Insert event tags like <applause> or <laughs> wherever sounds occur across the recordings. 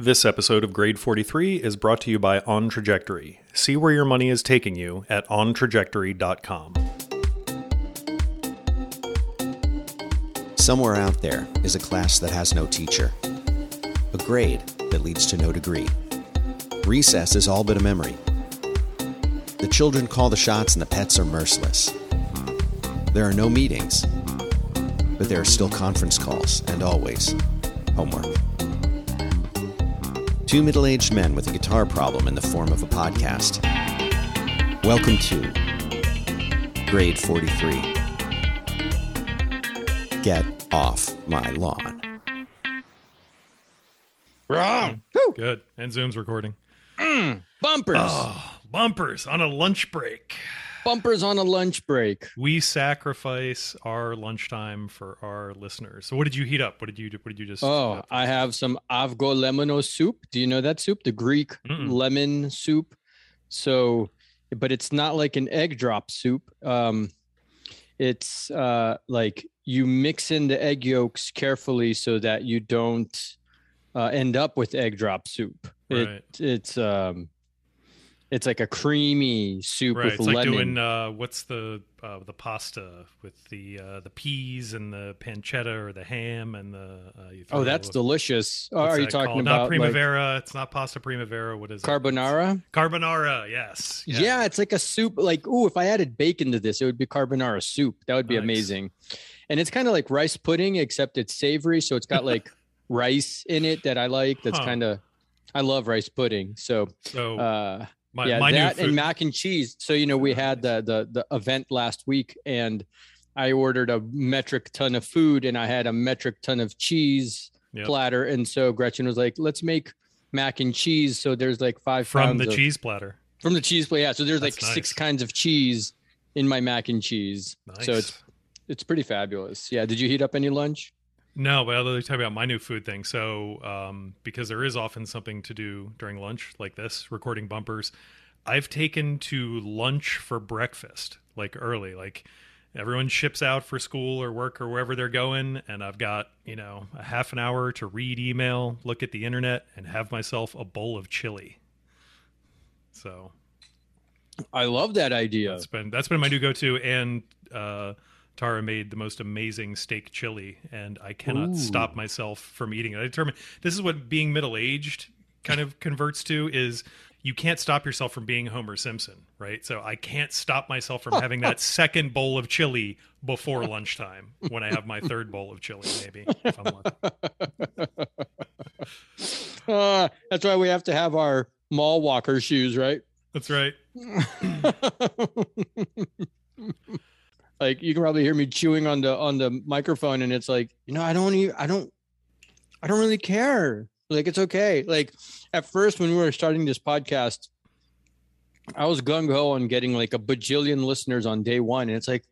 This episode of Grade 43 is brought to you by On Trajectory. See where your money is taking you at ontrajectory.com. Somewhere out there is a class that has no teacher, a grade that leads to no degree. Recess is all but a memory. The children call the shots and the pets are merciless. There are no meetings, but there are still conference calls and always homework. Two middle aged men with a guitar problem in the form of a podcast. Welcome to Grade 43. Get off my lawn. Wrong. Good. And Zoom's recording. Mm, bumpers. Oh, bumpers on a lunch break. Bumpers on a lunch break. We sacrifice our lunchtime for our listeners. So what did you heat up? What did you do? What did you just Oh, I have some avgolemono soup. Do you know that soup? The Greek Mm-mm. lemon soup. So, but it's not like an egg drop soup. Um, it's uh, like you mix in the egg yolks carefully so that you don't uh, end up with egg drop soup. It, Right. It's um, it's like a creamy soup right. with It's like doing uh, what's the uh, the pasta with the uh, the peas and the pancetta or the ham and the uh, you oh, that's delicious. Oh, are you talking called? about not like, primavera? it's not pasta primavera. What is it? carbonara? Carbonara. Yes. Yeah. it's like a soup. Like, ooh, if I added bacon to this, it would be carbonara soup. That would be Nice. amazing. And it's kind of like rice pudding, except it's savory. So it's got like <laughs> rice in it that I like. That's Huh. kind of, I love rice pudding. So, So uh, my, yeah, my that and mac and cheese. So, you know, we had the, the, the event last week and I ordered a metric ton of food and I had a metric ton of cheese Yep. platter. And so Gretchen was like, let's make mac and cheese. So there's like five from the of- cheese platter. from the cheese platter, yeah. So there's like That's six kinds of cheese in my mac and cheese. Nice. So it's it's pretty fabulous. Yeah. Did you heat up any lunch? No, but I'll tell you about my new food thing. So, um, because there is often something to do during lunch, like this, recording bumpers, I've taken to lunch for breakfast, like early. Like everyone ships out for school or work or wherever they're going, and I've got you know a half an hour to read email, look at the internet, and have myself a bowl of chili. So I love that idea. that's been that's been my new go-to, and uh, Tara made the most amazing steak chili, and I cannot Ooh. stop myself from eating it. I determined this is what being middle-aged kind of converts to is you can't stop yourself from being Homer Simpson, right? So I can't stop myself from having that <laughs> second bowl of chili before lunchtime when I have my third bowl of chili, maybe. If I'm lucky. Uh, <laughs> that's why we have to have our mall walker shoes, right? That's right. <laughs> like you can probably hear me chewing on the on the microphone, and it's like, you know, I don't even, I don't, I don't really care. Like it's okay. Like at first when we were starting this podcast, I was gung ho on getting like a bajillion listeners on day one, and it's like,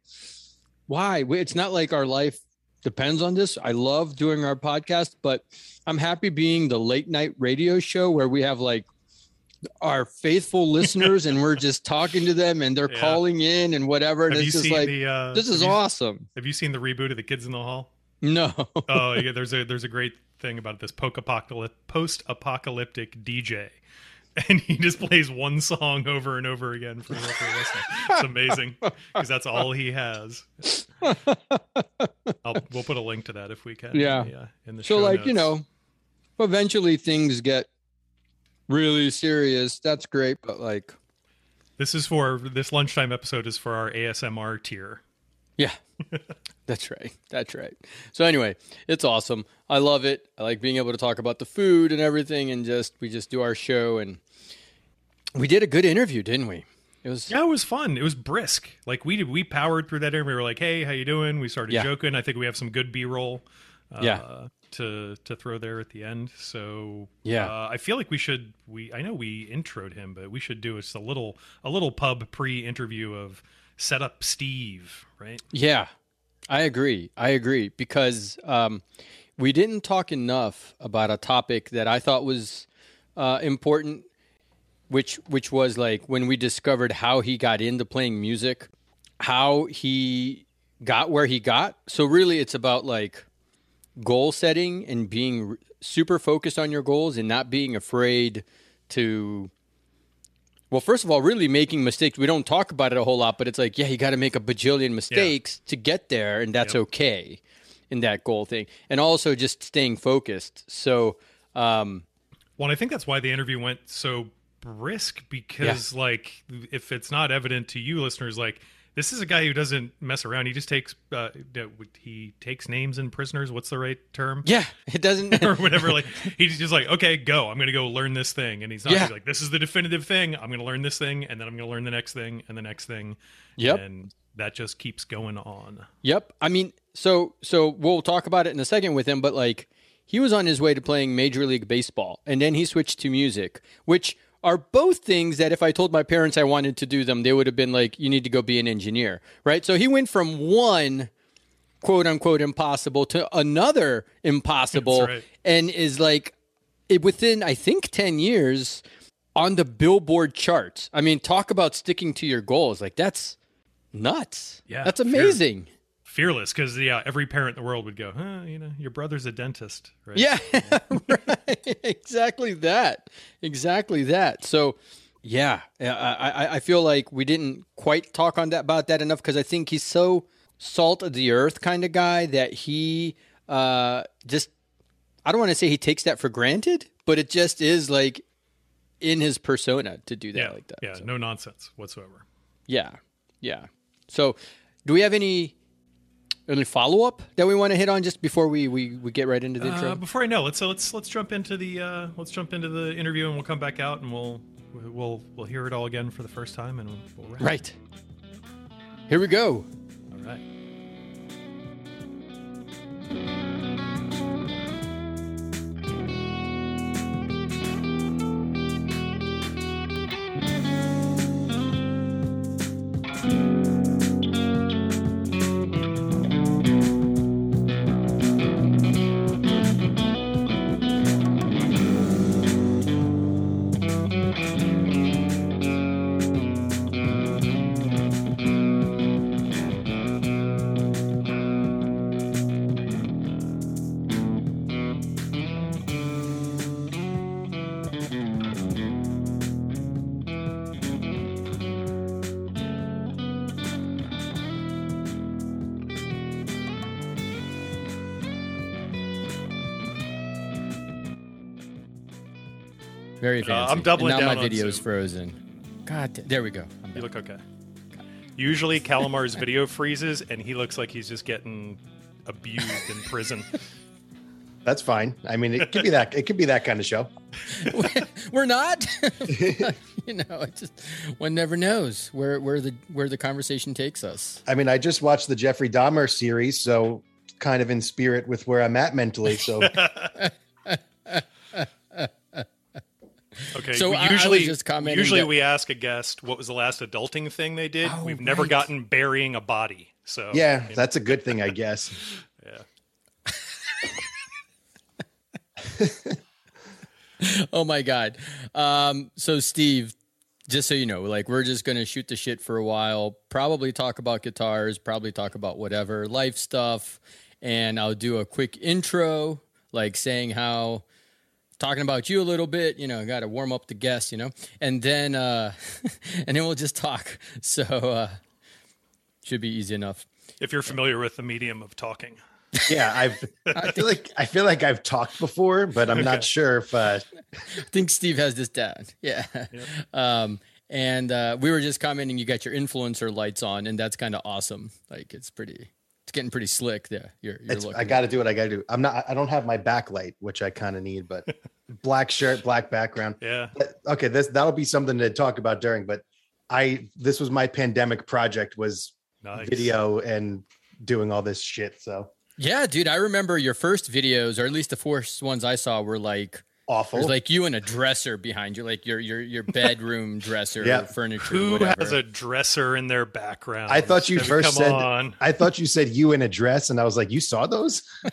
why? It's not like our life depends on this. I love doing our podcast, but I'm happy being the late night radio show where we have like our faithful listeners and we're just talking to them and they're <laughs> Yeah. calling in and whatever. And Have it's just like, the? Uh, this is have you, awesome. Have you seen the reboot of the Kids in the Hall? No. <laughs> oh yeah, <laughs> there's a there's a great thing about this post apocalyptic DJ. And he just plays one song over and over again for listening. It's amazing because that's all he has. I'll, we'll put a link to that if we can. Yeah. in the, uh, in the so like, you know, eventually things get really serious. That's great. But like, this is for this lunchtime episode is for our ASMR tier. yeah, <laughs> that's right. That's right. So anyway, it's awesome. I love it. I like being able to talk about the food and everything and just, we just do our show and we did a good interview, didn't we? It was, Yeah, it was fun. It was brisk. Like we did, we powered through that interview. We were like, "Hey, how you doing?" We started Yeah. joking. I think we have some good B roll. Uh, Yeah. To to throw there at the end. So Yeah. uh, I feel like we should. We I know we introed him, but we should do just a little a little pub pre interview of set up Steve. Right. Yeah, I agree. I agree because um, we didn't talk enough about a topic that I thought was uh, important, which which was like when we discovered how he got into playing music, how he got where he got. So really, it's about like goal setting and being super focused on your goals and not being afraid to well, first of all, really making mistakes. We don't talk about it a whole lot, but it's like, yeah, you got to make a bajillion mistakes to get there, and that's Yep. okay in that goal thing. And also just staying focused. So, um, Well, I think that's why the interview went so brisk because, like, if it's not evident to you listeners, like, this is a guy who doesn't mess around. He just takes, uh, he takes names and prisoners. What's the right term? yeah, it doesn't. <laughs> or whatever. Like he's just like, okay, go. I'm gonna go learn this thing, and he's not Yeah. he's like, this is the definitive thing. I'm gonna learn this thing, and then I'm gonna learn the next thing, and the next thing. Yep. And that just keeps going on. Yep. I mean, so so we'll talk about it in a second with him, but like he was on his way to playing Major League Baseball, and then he switched to music, which are both things that if I told my parents I wanted to do them, they would have been like, "You need to go be an engineer," right? So he went from one quote unquote impossible to another impossible, right. and is like it, within I think ten years on the Billboard charts. I mean, talk about sticking to your goals. Like that's nuts. Yeah, that's amazing. Fearless, because yeah, every parent in the world would go, huh, you know, your brother's a dentist, right? Yeah, <laughs> <laughs> right. exactly that. Exactly that. So, yeah, I, I, I feel like we didn't quite talk on that about that enough because I think he's so salt of the earth kind of guy that he uh, just I don't want to say he takes that for granted, but it just is like in his persona to do that yeah, like that. yeah, So, no nonsense whatsoever. yeah, yeah. So, do we have any any follow up that we want to hit on just before we we, we get right into the intro? Uh, before I know, let's uh, let's let's jump into the uh, let's jump into the interview, and we'll come back out, and we'll we'll we'll hear it all again for the first time, and we'll wrap. Right. Here we go. All right. Very Uh. I'm doubling and now down my on video's Zoom. frozen. God, there we go. I'm You back. look okay. Usually, <laughs> Kalimar's video freezes, and he looks like he's just getting abused in prison. <laughs> That's fine. I mean, it could be that. It could be that kind of show. <laughs> We're not. you know, it just one never knows where where the where the conversation takes us. I mean, I just watched the Jeffrey Dahmer series, so kind of in spirit with where I'm at mentally. So Okay. So we I- I was usually, just commenting usually that- we ask a guest what was the last adulting thing they did. Oh, We've never right. gotten burying a body. So yeah, you know, that's a good thing, I guess. <laughs> yeah. <laughs> Oh my god. Um, so Steve, just so you know, like we're just gonna shoot the shit for a while. Probably talk about guitars. Probably talk about whatever life stuff, and I'll do a quick intro, like saying how talking about you a little bit. You know, got to warm up the guests. You know, and then uh, <laughs> and then we'll just talk. <laughs> So uh, should be easy enough. If you're familiar with the medium of talking. Yeah, I've. I feel like I feel like I've talked before, but I'm Okay. not sure if. Uh, I think Steve has this down. Yeah. <laughs> Um, and uh, we were just commenting you got your influencer lights on, and that's kind of awesome. Like it's pretty, it's getting pretty slick there. You're, you're it's, looking. I got to do what I got to do. I'm not. I don't have my backlight, which I kind of need, but <laughs> black shirt, black background. Yeah. But- okay this that'll be something to talk about during but i this was my pandemic project was Nice. video and doing all this shit so Yeah, dude. I remember your first videos, or at least the first ones I saw, were like awful there's like you and a dresser behind you, like your your your bedroom <laughs> dresser, Yeah. furniture, Who whatever. has a dresser in their background? i thought you first said on. <laughs> i thought you said you in a dress and i was like you saw those <laughs>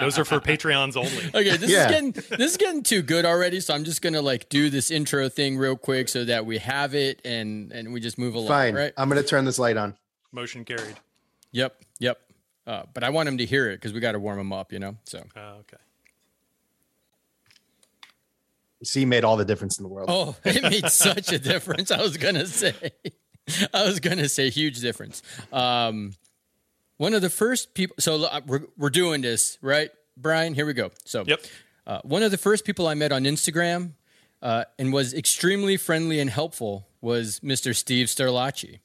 Those are for Patreons only. Okay, this Yeah. is getting this is getting too good already. So I'm just gonna like do this intro thing real quick so that we have it and and we just move along. fine Right? i'm gonna turn this light on Motion carried. Yep. Yep. Uh, but I want him to hear it because we got to warm him up. You know. So Oh, okay. C made all the difference in the world. Oh, it made <laughs> such a difference. I was gonna say, <laughs> I was gonna say huge difference. Um, one of the first people. So uh, we're we're doing this right, Brian. Here we go. So Yep. uh, one of the first people I met on Instagram uh, and was extremely friendly and helpful was Mr. Steve Sterlacci.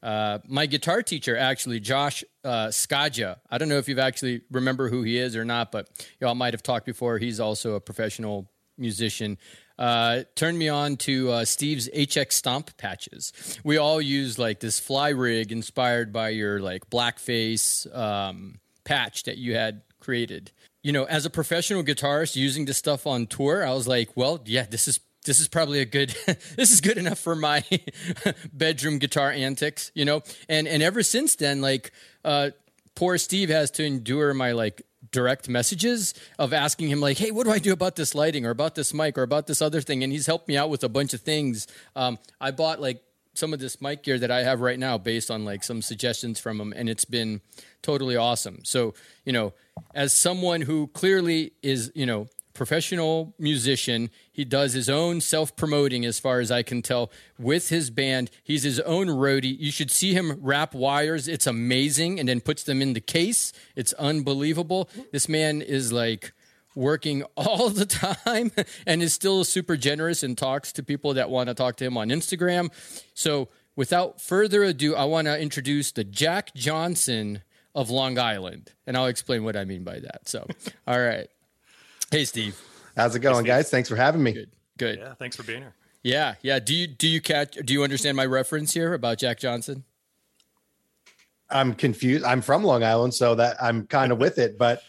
Uh, my guitar teacher, actually, Josh uh, Skaja. I don't know if you've actually remember who he is or not, but y'all might have talked before. He's also a professional musician. Uh, turned me on to uh, Steve's HX Stomp patches. We all use like this fly rig inspired by your like blackface um, patch that you had created. You know, as a professional guitarist using this stuff on tour, I was like, well, yeah, this is this is probably a good <laughs> this is good enough for my <laughs> bedroom guitar antics, you know? And and ever since then, like uh poor Steve has to endure my like direct messages of asking him like, "Hey, what do I do about this lighting or about this mic or about this other thing?" And he's helped me out with a bunch of things. Um, I bought like some of this mic gear that I have right now based on like some suggestions from him, and it's been totally awesome. So you know, as someone who clearly is you know professional musician. He does his own self promoting, as far as I can tell, with his band. He's his own roadie. You should see him wrap wires. It's amazing, and then puts them in the case. It's unbelievable. This man is like working <laughs> all the time and is still super generous and talks to people that want to talk to him on Instagram. So, without further ado, I want to introduce the Jack Johnson of Long Island, and I'll explain what I mean by that. So, <laughs> all right. Hey, Steve. How's it going, guys? Thanks for having me. Good. Good. Yeah, thanks for being here. Yeah, yeah. Do you do you catch? Do you understand my reference here about Jack Johnson? I'm confused. I'm from Long Island, so that I'm kind of with it. But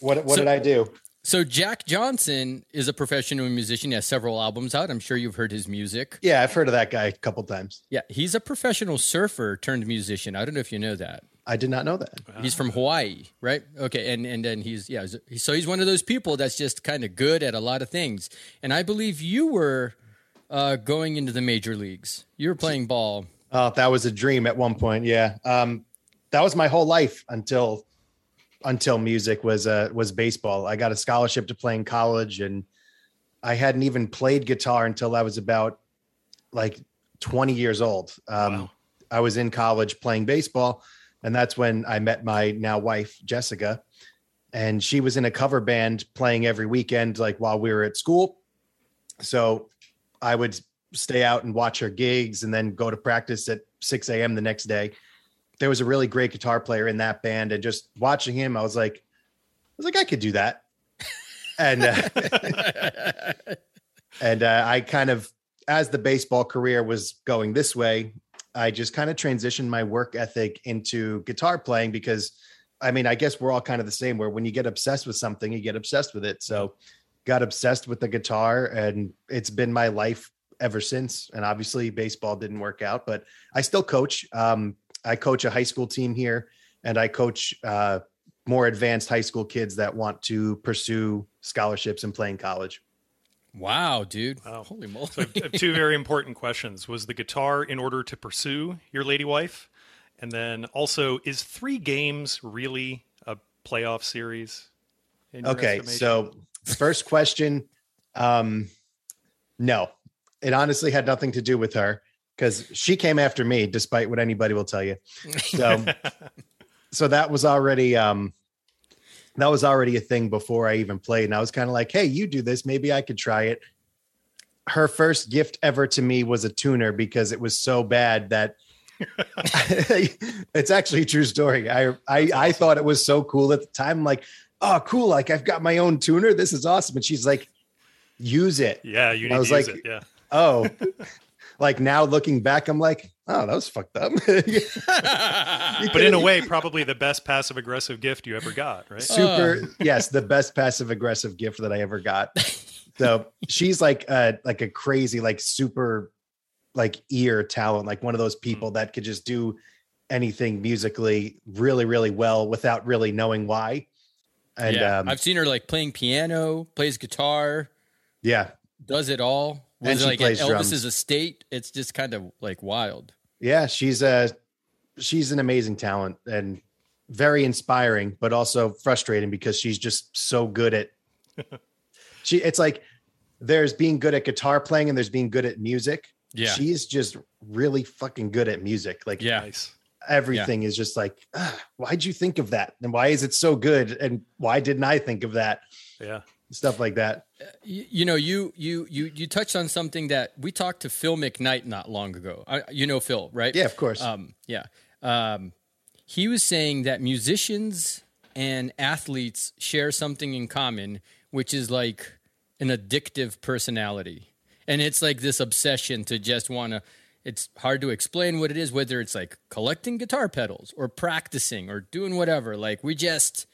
what what So- did I do? So Jack Johnson is a professional musician. He has several albums out. I'm sure you've heard his music. Yeah, I've heard of that guy a couple times. Yeah, he's a professional surfer turned musician. I don't know if you know that. I did not know that. He's from Hawaii, right? Okay, and and then he's yeah, so he's one of those people that's just kind of good at a lot of things. And I believe you were uh, going into the major leagues. You were playing ball. Oh, that was a dream at one point. Yeah, um, that was my whole life until until music was uh, was baseball. I got a scholarship to play in college, and I hadn't even played guitar until I was about like 20 years old. Um, Wow. I was in college playing baseball, and that's when I met my now wife Jessica, and she was in a cover band playing every weekend, like while we were at school. So I would stay out and watch her gigs, and then go to practice at 6 a.m. the next day there was a really great guitar player in that band and just watching him i was like i was like i could do that and uh, <laughs> and uh, i kind of as the baseball career was going this way i just kind of transitioned my work ethic into guitar playing because i mean i guess we're all kind of the same where when you get obsessed with something you get obsessed with it. So got obsessed with the guitar and it's been my life ever since. And obviously baseball didn't work out but i still coach. Um, I coach a high school team here, and I coach uh, more advanced high school kids that want to pursue scholarships and play in college. Wow, dude! Wow. Holy moly! So I have two very <laughs> important questions. Was the guitar in order to pursue your lady wife? And then also, is three games really a playoff series? Okay, estimation? so first question, um, no, it honestly had nothing to do with her because she came after me, despite what anybody will tell you. So, <laughs> so that was already um, that was already a thing before I even played, and I was kind of like, "Hey, you do this, maybe I could try it." Her first gift ever to me was a tuner because it was so bad that <laughs> it's actually a true story. I I, I thought it was so cool at the time. I'm like, oh, cool! Like I've got my own tuner. This is awesome. And she's like, use it. yeah, you I was to use like- it. Yeah. Oh, <laughs> like now looking back, I'm like, oh, that was fucked up. <laughs> <laughs> But in a way, probably the best passive aggressive gift you ever got, right? super yes the best passive aggressive gift that i ever got so she's like uh like a crazy like super like ear talent like one of those people that could just do anything musically really really well without really knowing why and yeah, um I've seen her like playing piano, plays guitar, yeah does it all. And Was she like plays at drums. Elvis's estate. It's just kind of like wild. yeah she's a she's an amazing talent and very inspiring but also frustrating because she's just so good at <laughs> she it's like there's being good at guitar playing and there's being good at music. Yeah. She's just really fucking good at music. Like Yeah. Nice. everything is just like, "Ah, why'd you think of that? And why is it so good? And why didn't I think of that? Yeah. Stuff like that. you, you know, you you you you touched on something that we talked to Phil McKnight not long ago. I, you know Phil, right? Yeah, of course. Um, yeah. Um, he was saying that musicians and athletes share something in common, which is like an addictive personality. And it's like this obsession to just want to, it's hard to explain what it is, whether it's like collecting guitar pedals or practicing or doing whatever. Like we just,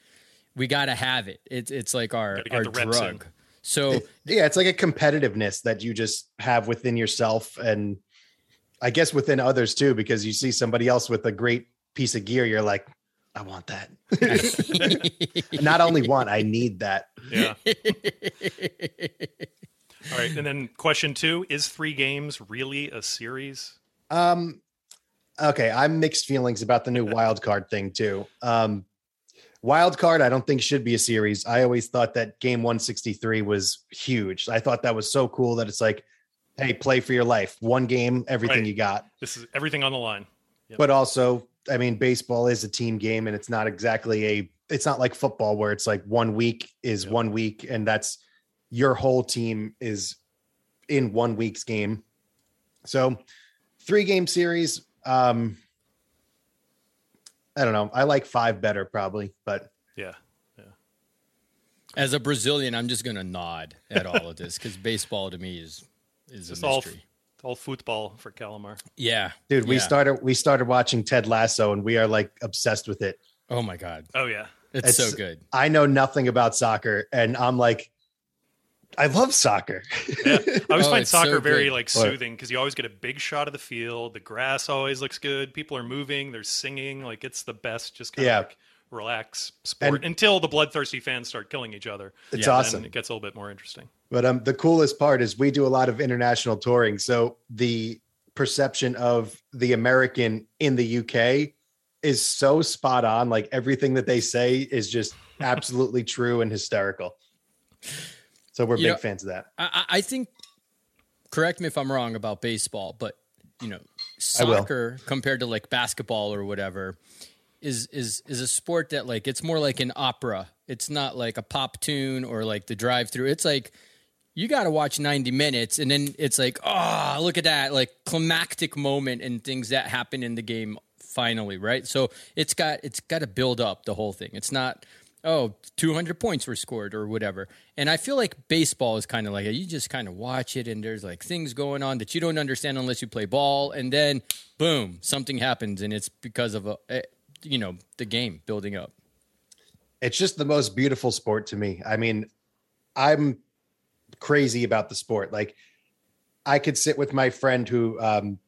we got to have it. It's, it's like our, our the in. drug. So yeah, it's like a competitiveness that you just have within yourself and I guess within others too, because you see somebody else with a great piece of gear, you're like, I want that. <laughs> Not only want, I need that. Yeah. All right. And then question two is three games really a series? Um, okay, I'm mixed feelings about the new <laughs> wild card thing too. Um, wild card, I don't think should be a series. I always thought that game 163 was huge. I thought that was so cool that it's like, hey, play for your life, one game, everything Right. you got. This is everything on the line. Yep. But also, I mean, baseball is a team game, and it's not exactly a. It's not like football where it's like one week is Yep. one week, and that's your whole team is in one week's game. So, three game series. Um, I don't know. I like five better probably, but Yeah. Yeah. As a Brazilian, I'm just going to nod at all of this because baseball to me is, is Just a all, mystery. all football for Kalimar. yeah. dude, we Yeah. started we started watching Ted Lasso, and we are like obsessed with it. Oh my God. Oh, yeah. It's, so good. I know nothing about soccer, and I'm like, I love soccer. Yeah. I always <laughs> Oh, find soccer so very good. like soothing because you always get a big shot of the field. The grass always looks good. People are moving. They're singing. Like it's the best. Just kind Yeah. of like relax sport And- until the bloodthirsty fans start killing each other. It's Yeah, awesome. It gets a little bit more interesting. But um, the coolest part is we do a lot of international touring. So the perception of the American in the UK is so spot on. Like everything that they say is just <laughs> absolutely true and hysterical. So we're You big know- fans of that. I, I I think, correct me if I'm wrong about baseball, but you know, soccer compared to like basketball or whatever is is is a sport that like it's more like an opera. It's not like a pop tune or like the drive through. It's like you got to watch 90 minutes and then it's like, oh, look at that like climactic moment and things that happen in the game finally, right? So it's got it's got to build up the whole thing. It's not oh 200 points were scored or whatever. And I feel like baseball is kind of like you just kind of watch it and there's like things going on that you don't understand unless you play ball and then boom, something happens and it's because of a, eh, you know, the game building up. It's just the most beautiful sport to me. I mean, I'm crazy about the sport. Like I could sit with my friend who um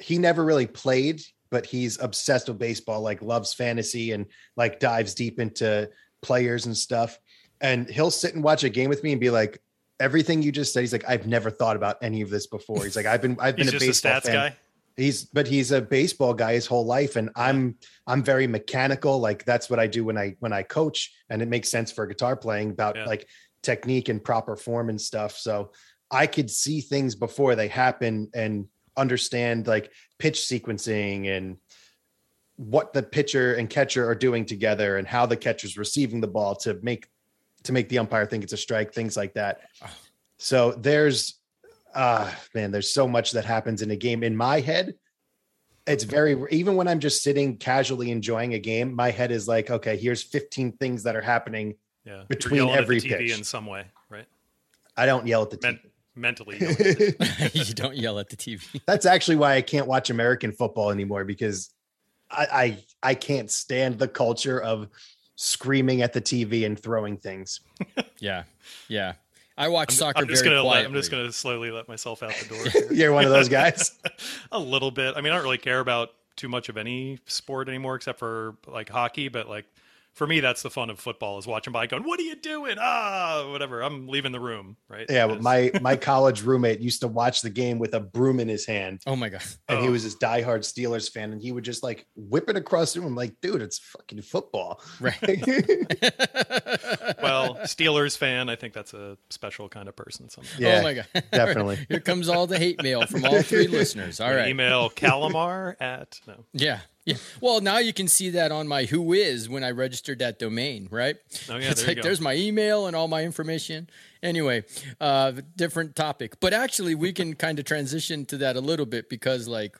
he never really played, but he's obsessed with baseball, like loves fantasy and like dives deep into players and stuff. And he'll sit and watch a game with me and be like, everything you just said, he's like, I've never thought about any of this before. He's like, I've been I've <laughs> been a a baseball stats fan. guy. He's but he's a baseball guy his whole life, and I'm I'm very mechanical. Like that's what I do when I when I coach, and it makes sense for guitar playing about Yeah. like technique and proper form and stuff. So I could see things before they happen and understand like pitch sequencing and what the pitcher and catcher are doing together and how the catcher's receiving the ball to make to make the umpire think it's a strike, things like that. So there's uh man, there's so much that happens in a game. In my head, it's very even when I'm just sitting casually enjoying a game, my head is like, okay, here's 15 things that are happening. Yeah. You're Between at the every TV pitch. in some way, right? I don't yell at the Men- TV. mentally. <laughs> yelling at the <laughs> you don't yell at the TV. That's actually why I can't watch American football anymore because I, I I can't stand the culture of screaming at the TV and throwing things. <laughs> Yeah. Yeah. I watch soccer I'm just very gonna let. I'm just gonna slowly let myself out the door. <laughs> You're one of those guys. <laughs> a little bit. I mean, I don't really care about too much of any sport anymore except for like hockey, but like for me, that's the fun of football is watching by going, "What are you doing?" Ah, whatever. I'm leaving the room. Right? Yeah, but my <laughs> my college roommate used to watch the game with a broom in his hand, Oh my god. and he Oh. was this diehard Steelers fan, and he would just like whip it across the room. I'm like, dude, it's fucking football. Right. <laughs> well, Steelers fan. I think that's a special kind of person. Somehow. Yeah, oh my god. <laughs> definitely. Here comes all the hate mail from all three listeners. All right. Email kalimar at no. Yeah. Yeah. Well, now you can see that on my WHOIS when I registered that domain, right? Oh, yeah, <laughs> it's there you like go. there's my email and all my information. Anyway, uh, different topic, but actually we can <laughs> kind of transition to that a little bit because, like,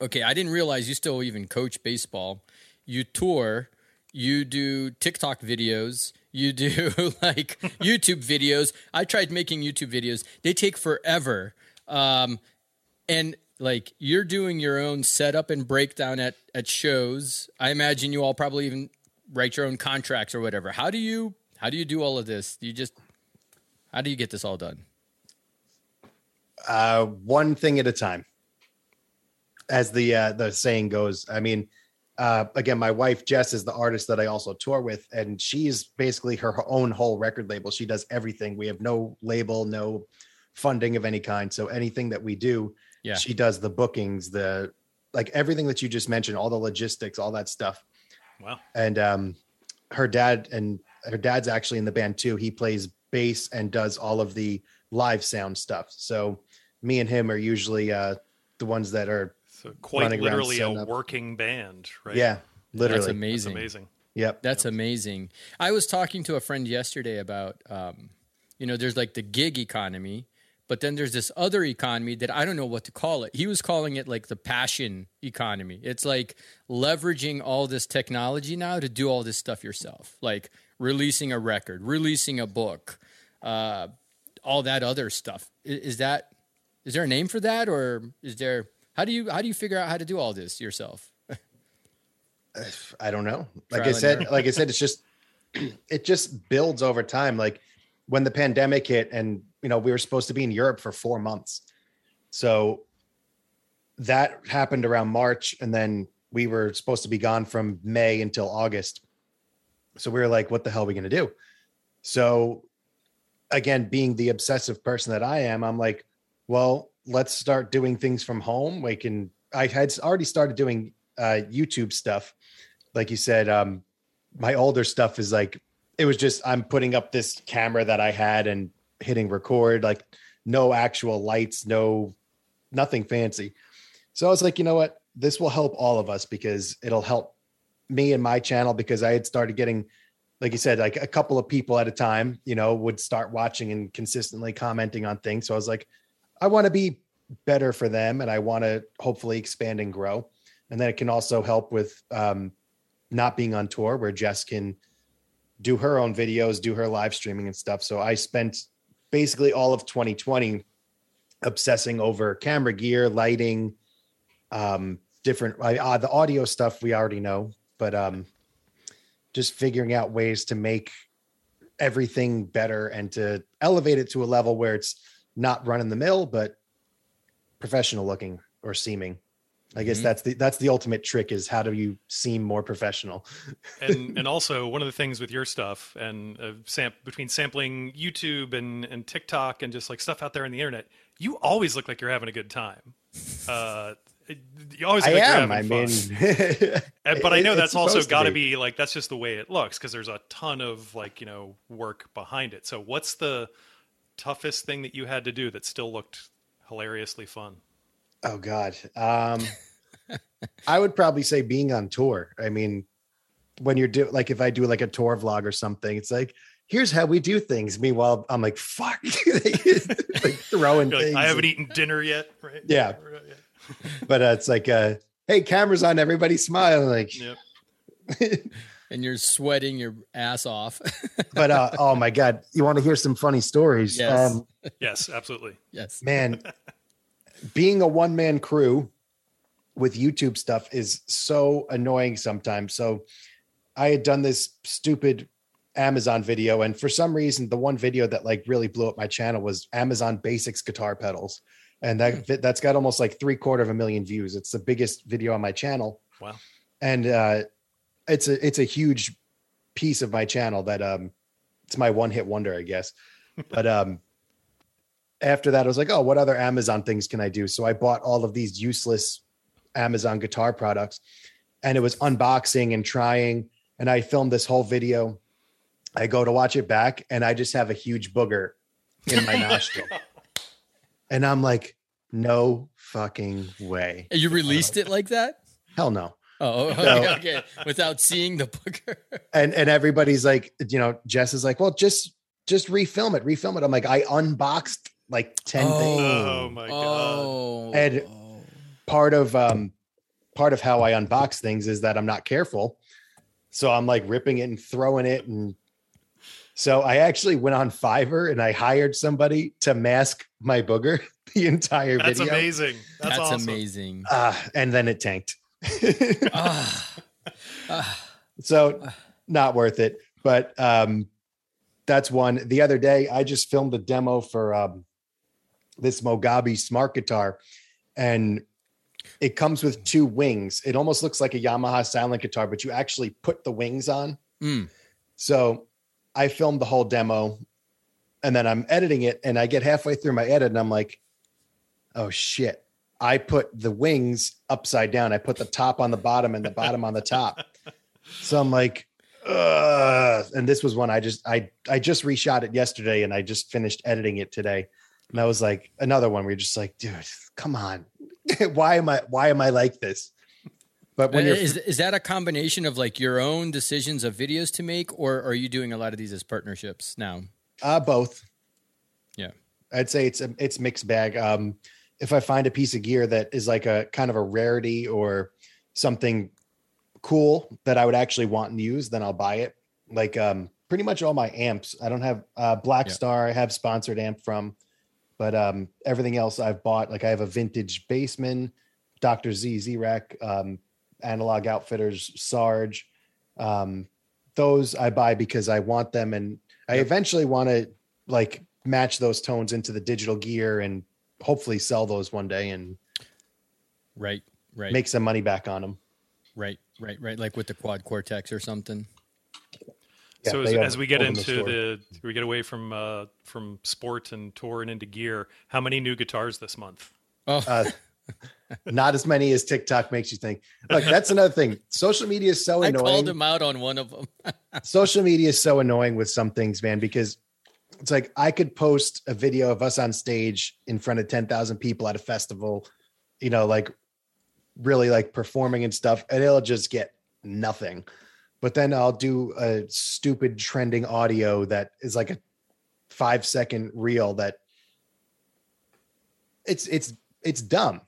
okay, I didn't realize you still even coach baseball. You tour, you do TikTok videos, you do <laughs> like YouTube videos. I tried making YouTube videos; they take forever. Um, and like you're doing your own setup and breakdown at at shows i imagine you all probably even write your own contracts or whatever how do you how do you do all of this do you just how do you get this all done uh, one thing at a time, as the uh, the saying goes. I mean, uh, again, my wife Jess is the artist that I also tour with, and she's basically her own whole record label. She does everything. We have no label, no funding of any kind. So anything that we do, Yeah. she does the bookings, the like everything that you just mentioned, all the logistics, all that stuff. Wow. And um, her dad and her dad's actually in the band too. He plays bass and does all of the live sound stuff. So me and him are usually uh, the ones that are So quite Running around literally a up. working band, right? yeah, literally. that's That's amazing amazing. Yep. That's amazing. I was talking to a friend yesterday about, um, you know, there's like the gig economy, but then there's this other economy that I don't know what to call it. He was calling it like the passion economy. It's like leveraging all this technology now to do all this stuff yourself, like releasing a record, releasing a book, uh, all that other stuff. Is that is there a name for that, or is there? How do you how do you figure out how to do all this yourself? I don't know. Like Trial I said, like I said, it's just <clears throat> it just builds over time. Like when the pandemic hit, and you know we were supposed to be in Europe for four months, so that happened around March, and then we were supposed to be gone from May until August. So we were like, "What the hell are we going to do?" So again, being the obsessive person that I am, I'm like, "Well, let's start doing things from home." We can. I had already started doing uh, YouTube stuff like you said, um, my older stuff is like it was just I'm putting up this camera that I had and hitting record, like no actual lights, no nothing fancy. So I was like, you know what? This will help all of us because it'll help me and my channel because I had started getting, like you said, like a couple of people at a time, you know, would start watching and consistently commenting on things. So I was like, I want to be better for them and I want to hopefully expand and grow. And then it can also help with um, not being on tour where Jess can do her own videos, do her live streaming and stuff. So I spent basically all of 2020 obsessing over camera gear, lighting, um, different uh, the audio stuff we already know, but um, just figuring out ways to make everything better and to elevate it to a level where it's not run in the mill, but professional looking or seeming. I guess Mhm. that's the that's the ultimate trick is how do you seem more professional? <laughs> and and also one of the things with your stuff and uh, sam- between sampling YouTube and and TikTok and just like stuff out there on the internet, you always look like you're having a good time. <laughs> Uh, you always I look like you're am. I mean. And- <laughs> but I know that's also got to be. be like that's just the way it looks because there's a ton of like you know work behind it. So what's the toughest thing that you had to do that still looked hilariously fun? Oh God. Um I would probably say being on tour. I mean, when you're do like if I do like a tour vlog or something, it's like, here's how we do things. Meanwhile, I'm like, fuck, <laughs> like throwing like, things. I haven't eaten dinner yet, right? Yeah. but uh, it's like, uh, hey, cameras on, everybody smile. Like, Yep. <laughs> And you're sweating your ass off. <laughs> but uh, oh my God, you want to hear some funny stories? Yes. Um, Yes, absolutely. yes. man being a one man crew with youtube stuff is so annoying sometimes. So i had done this stupid amazon video and for some reason the one video that like really blew up my channel was amazon basics guitar pedals. And that that's got almost like three quarter of a million views. It's the biggest video on my channel. Wow. and uh it's a it's a huge piece of my channel that um it's my one hit wonder, I guess. But um after that, I was like, oh, what other Amazon things can I do? So I bought all of these useless Amazon guitar products and it was unboxing and trying. And I filmed this whole video. I go to watch it back and I just have a huge booger in my <laughs> nostril. And I'm like, no fucking way. You released it like that? Hell no. Oh, oh okay, okay. Without seeing the booger. <laughs> And and everybody's like, you know, Jess is like, well, just just refilm it, refilm it. I'm like, I unboxed like 10 things. Oh my god. Oh. And- Part of um part of how I unbox things is that I'm not careful. So I'm like ripping it and throwing it. And so I actually went on Fiverr and I hired somebody to mask my booger <laughs> the entire video. That's video. amazing. That's, That's, awesome. amazing. Uh, and then it tanked. <laughs> Ah. Ah. so not worth it. But um, that's one. The other day, I just filmed a demo for um, this Mogabi smart guitar, and it comes with two wings. It almost looks like a Yamaha silent guitar, but you actually put the wings on. Mm. So I filmed the whole demo, and then I'm editing it, and I get halfway through my edit, and I'm like, "Oh shit." I put the wings upside down. I put the top on the bottom and the bottom on the top. <laughs> So I'm like, Ugh. and this was one I just I I just reshot it yesterday and I just finished editing it today. And I was like another one where you're just like, dude, come on. <laughs> why am I why am I like this? But when you're is, is that a combination of like your own decisions of videos to make, or are you doing a lot of these as partnerships now? uh both. Yeah. I'd say it's a it's mixed bag. Um if I find a piece of gear that is like a kind of a rarity or something cool that I would actually want and use, then I'll buy it. Like um pretty much all my amps. I don't have uh Black Yeah. Star, I have sponsored amp from, but um everything else I've bought. Like I have a vintage bassman, Dr. Z Z-Wreck, um, analog outfitters, Sarge. Um those I buy because I want them and I eventually want to like match those tones into the digital gear and hopefully sell those one day and Right, right, make some money back on them. right, right, right. Like with the quad cortex or something. Yeah, so as, as we get open the into the, we get away from uh, from sport and tour and into gear. How many new guitars this month? Oh, Uh, <laughs> not as many as TikTok makes you think. Look, <laughs> that's another thing. Social media is so I annoying. called him out on one of them. <laughs> Social media is so annoying with some things, man, because it's like I could post a video of us on stage in front of 10,000 people at a festival, you know, like really like performing and stuff, and it'll just get nothing. But then I'll do a stupid trending audio that is like a five second reel that it's it's it's dumb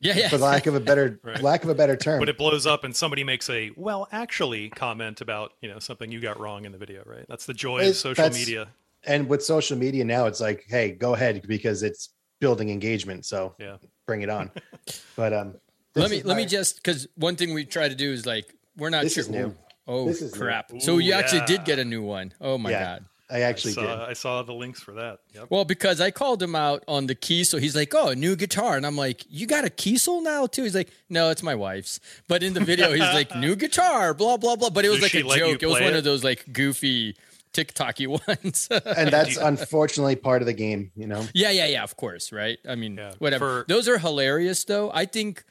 yeah, yeah. for lack of a better <laughs> Right. lack of a better term. But it blows up and somebody makes a well, actually comment about you know something you got wrong in the video, right? That's the joy of social media. and with social media now, it's like, hey, go ahead because it's building engagement. So Yeah. bring it on. <laughs> but um, let me is let me just because one thing we try to do is like we're not This sure. Is new. Oh, This is crap! new. so you Ooh, actually yeah. did get a new one. Oh my Yeah. god! I actually I saw, did. I saw the links for that. Yep. Well, because I called him out on the key, so he's like, "Oh, a new guitar," and I'm like, "You got a Kiesel now too?" He's like, "No, it's my wife's." But in the video, he's like, <laughs> "New guitar," blah blah blah. But it was Does like a joke. It was one it? of those like goofy TikToky <laughs> ones. And that's <laughs> unfortunately part of the game, you know. Yeah, yeah, yeah. Of course, right? I mean, Yeah, whatever. for- Those are hilarious, though. I think,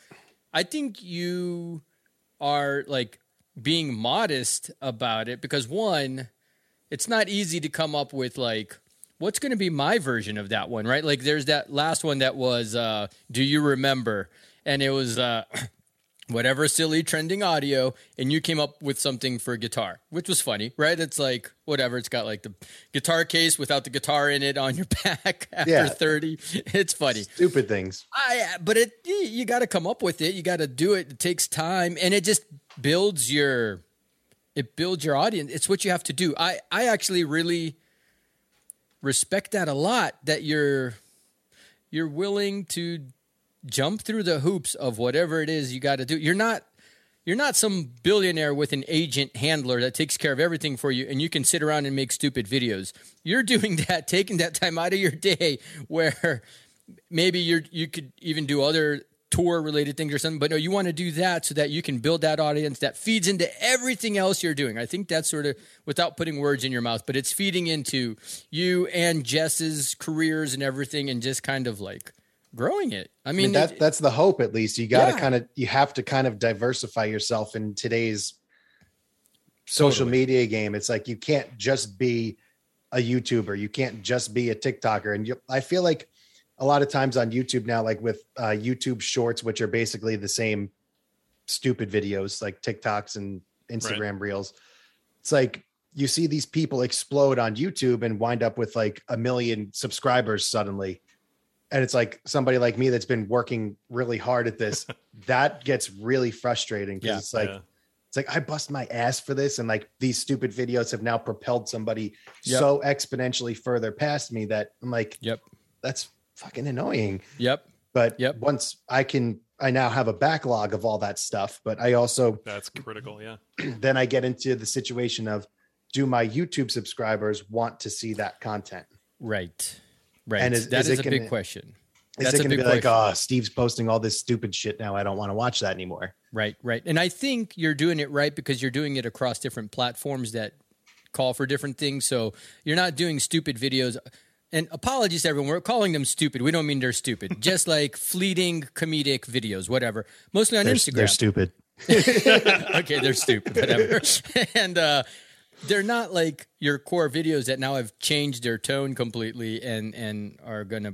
I think you are like being modest about it because one, it's not easy to come up with like what's going to be my version of that one, right? Like, there's that last one that was, uh, "Do you remember?" And it was. Uh, <clears throat> Whatever silly trending audio, and you came up with something for guitar, which was funny, right? It's like whatever. It's got like the guitar case without the guitar in it on your <laughs> back after Yeah. 30. It's funny. Stupid things. I but it you, you got to come up with it. You got to do it. It takes time and it just builds your it builds your audience. It's what you have to do. I I actually really respect that a lot that you're you're willing to jump through the hoops of whatever it is you got to do. You're not you're not some billionaire with an agent handler that takes care of everything for you and you can sit around and make stupid videos. You're <laughs> doing that, taking that time out of your day where maybe you're you could even do other tour related things or something. But no, you want to do that so that you can build that audience that feeds into everything else you're doing. I think that's sort of without putting words in your mouth, but it's feeding into you and Jess's careers and everything and just kind of like growing it. I I mean, mean, that it- that's the hope at least. You got to Yeah. kind of you have to kind of diversify yourself in today's social Totally. media game. It's like you can't just be a YouTuber. You can't just be a TikToker. And you, I feel like a lot of times on YouTube now, like with uh, YouTube Shorts, which are basically the same stupid videos like TikToks and Instagram Reels. It's like you see these people explode on YouTube and wind up with like a million subscribers suddenly. And it's like somebody like me that's been working really hard at this, <laughs> that gets really frustrating because Yeah, it's like yeah. it's like I bust my ass for this, and like these stupid videos have now propelled somebody Yep. so exponentially further past me that I'm like, Yep. that's fucking annoying. Yep. But Yep. once I can, I now have a backlog of all that stuff. But I also That's critical. Yeah. <clears throat> then I get into the situation of, do my YouTube subscribers want to see that content? Right. Right. And is- That is is, a big gonna- question. Is That's it going to big be like, oh, Steve's posting all this stupid shit now? I don't want to watch that anymore. Right, right. And I think you're doing it right because you're doing it across different platforms that call for different things. So you're not doing stupid videos. And apologies to everyone. We're calling them stupid. We don't mean they're stupid. <laughs> Just like fleeting comedic videos, whatever. Mostly on They're, Instagram. they're stupid. <laughs> okay, they're stupid, whatever. <laughs> and uh, they're not like your core videos that now have changed their tone completely and and are gonna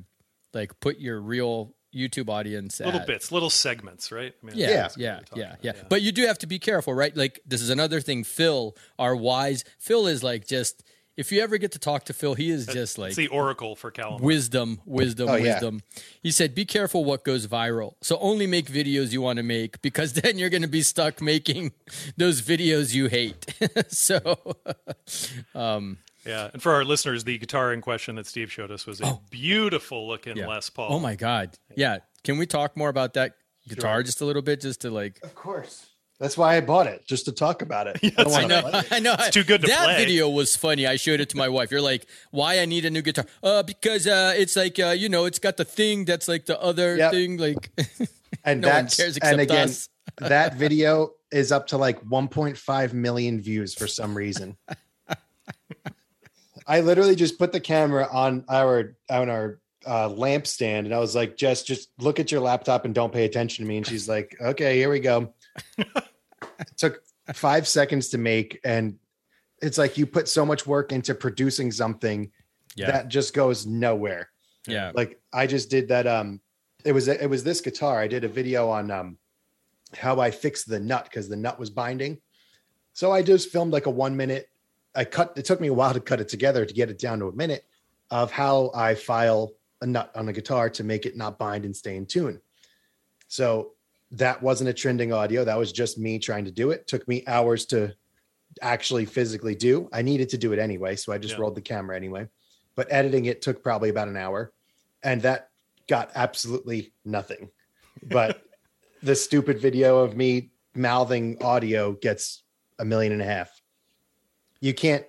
like put your real YouTube audience Little at, bits, little segments, right? I mean, Yeah, Yeah. yeah, yeah, yeah. But you do have to be careful, right? Like this is another thing. Phil, our wise Phil, is like just if you ever get to talk to Phil, he is just like It's the oracle for Kalimar. wisdom, wisdom, Oh, yeah. wisdom. He said, "Be careful what goes viral. So only make videos you want to make because <laughs> then you're going to be stuck making those videos you hate." <laughs> so <laughs> um, Yeah, and for our listeners, the guitar in question that Steve showed us was a oh. beautiful looking yeah. Les Paul. Oh my god. Yeah, can we talk more about that guitar just a little bit just to like Of course. That's why I bought it, just to talk about it. <laughs> I don't I know. play it. I know. It's too good to that play. video was funny. I showed it to my wife. You're like, why I need a new guitar? Uh, because uh, it's like uh, you know, it's got the thing that's like the other Yep. thing. Like, <laughs> And No one that's cares and except again, us. <laughs> that video is up to like 1.5 million views for some reason. I literally just put the camera on our on our uh, lamp stand, and I was like, "Jess, just look at your laptop and don't pay attention to me." And she's like, "Okay, here we go." It took five seconds to make, and it's like you put so much work into producing something yeah, that just goes nowhere. Yeah, like i just did that um it was it was this guitar. I did a video on um how i fixed the nut because the nut was binding. So i just filmed like a one minute i cut it took me a while to cut it together to get it down to a minute of how i file a nut on a guitar to make it not bind and stay in tune. So that wasn't a trending audio that was just me trying to do it took me hours to actually physically do i needed to do it anyway so i just Yeah. rolled the camera anyway but editing it took probably about an hour and that got absolutely nothing but <laughs> the stupid video of me mouthing audio gets a million and a half you can't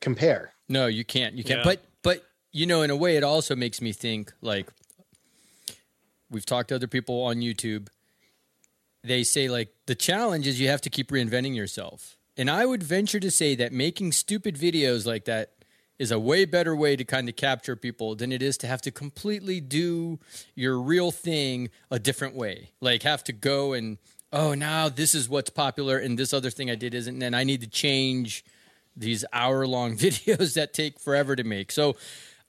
compare No, you can't. You can't. Yeah. But but you know, in a way, it also makes me think like we've talked to other people on YouTube. They say like the challenge is you have to keep reinventing yourself. And I would venture to say that making stupid videos like that is a way better way to kind of capture people than it is to have to completely do your real thing a different way. Like have to go and oh now this is what's popular and this other thing I did isn't and I need to change these hour long <laughs> videos that take forever to make. So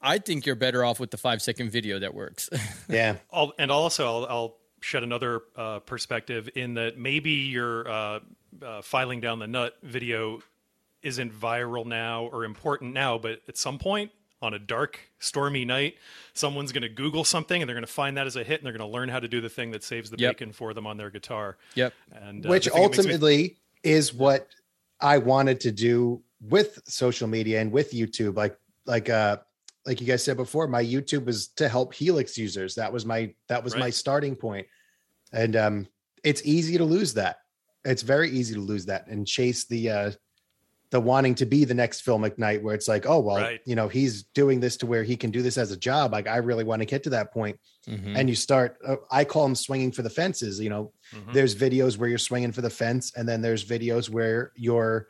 I think you're better off with the five second video that works. <laughs> yeah I'll, and also I'll, I'll shed another uh, perspective in that maybe your uh, uh, filing down the nut video isn't viral now or important now, but at some point on a dark, stormy night, someone's going to Google something and they're going to find that as a hit and they're going to learn how to do the thing that saves the Yep. bacon for them on their guitar. yep. And uh, which the thing that makes me- ultimately is what I wanted to do with social media and with YouTube. Like, like, uh, like you guys said before, my YouTube was to help Helix users. That was my that was my starting point, and um, it's easy to lose that. It's very easy to lose that and chase the uh, the wanting to be the next Phil McKnight, where it's like, oh well, Right. you know, he's doing this to where he can do this as a job. Like I really want to get to that point. Mhm. And you start, uh, I call them swinging for the fences. You know, Mhm. there's videos where you're swinging for the fence, and then there's videos where you're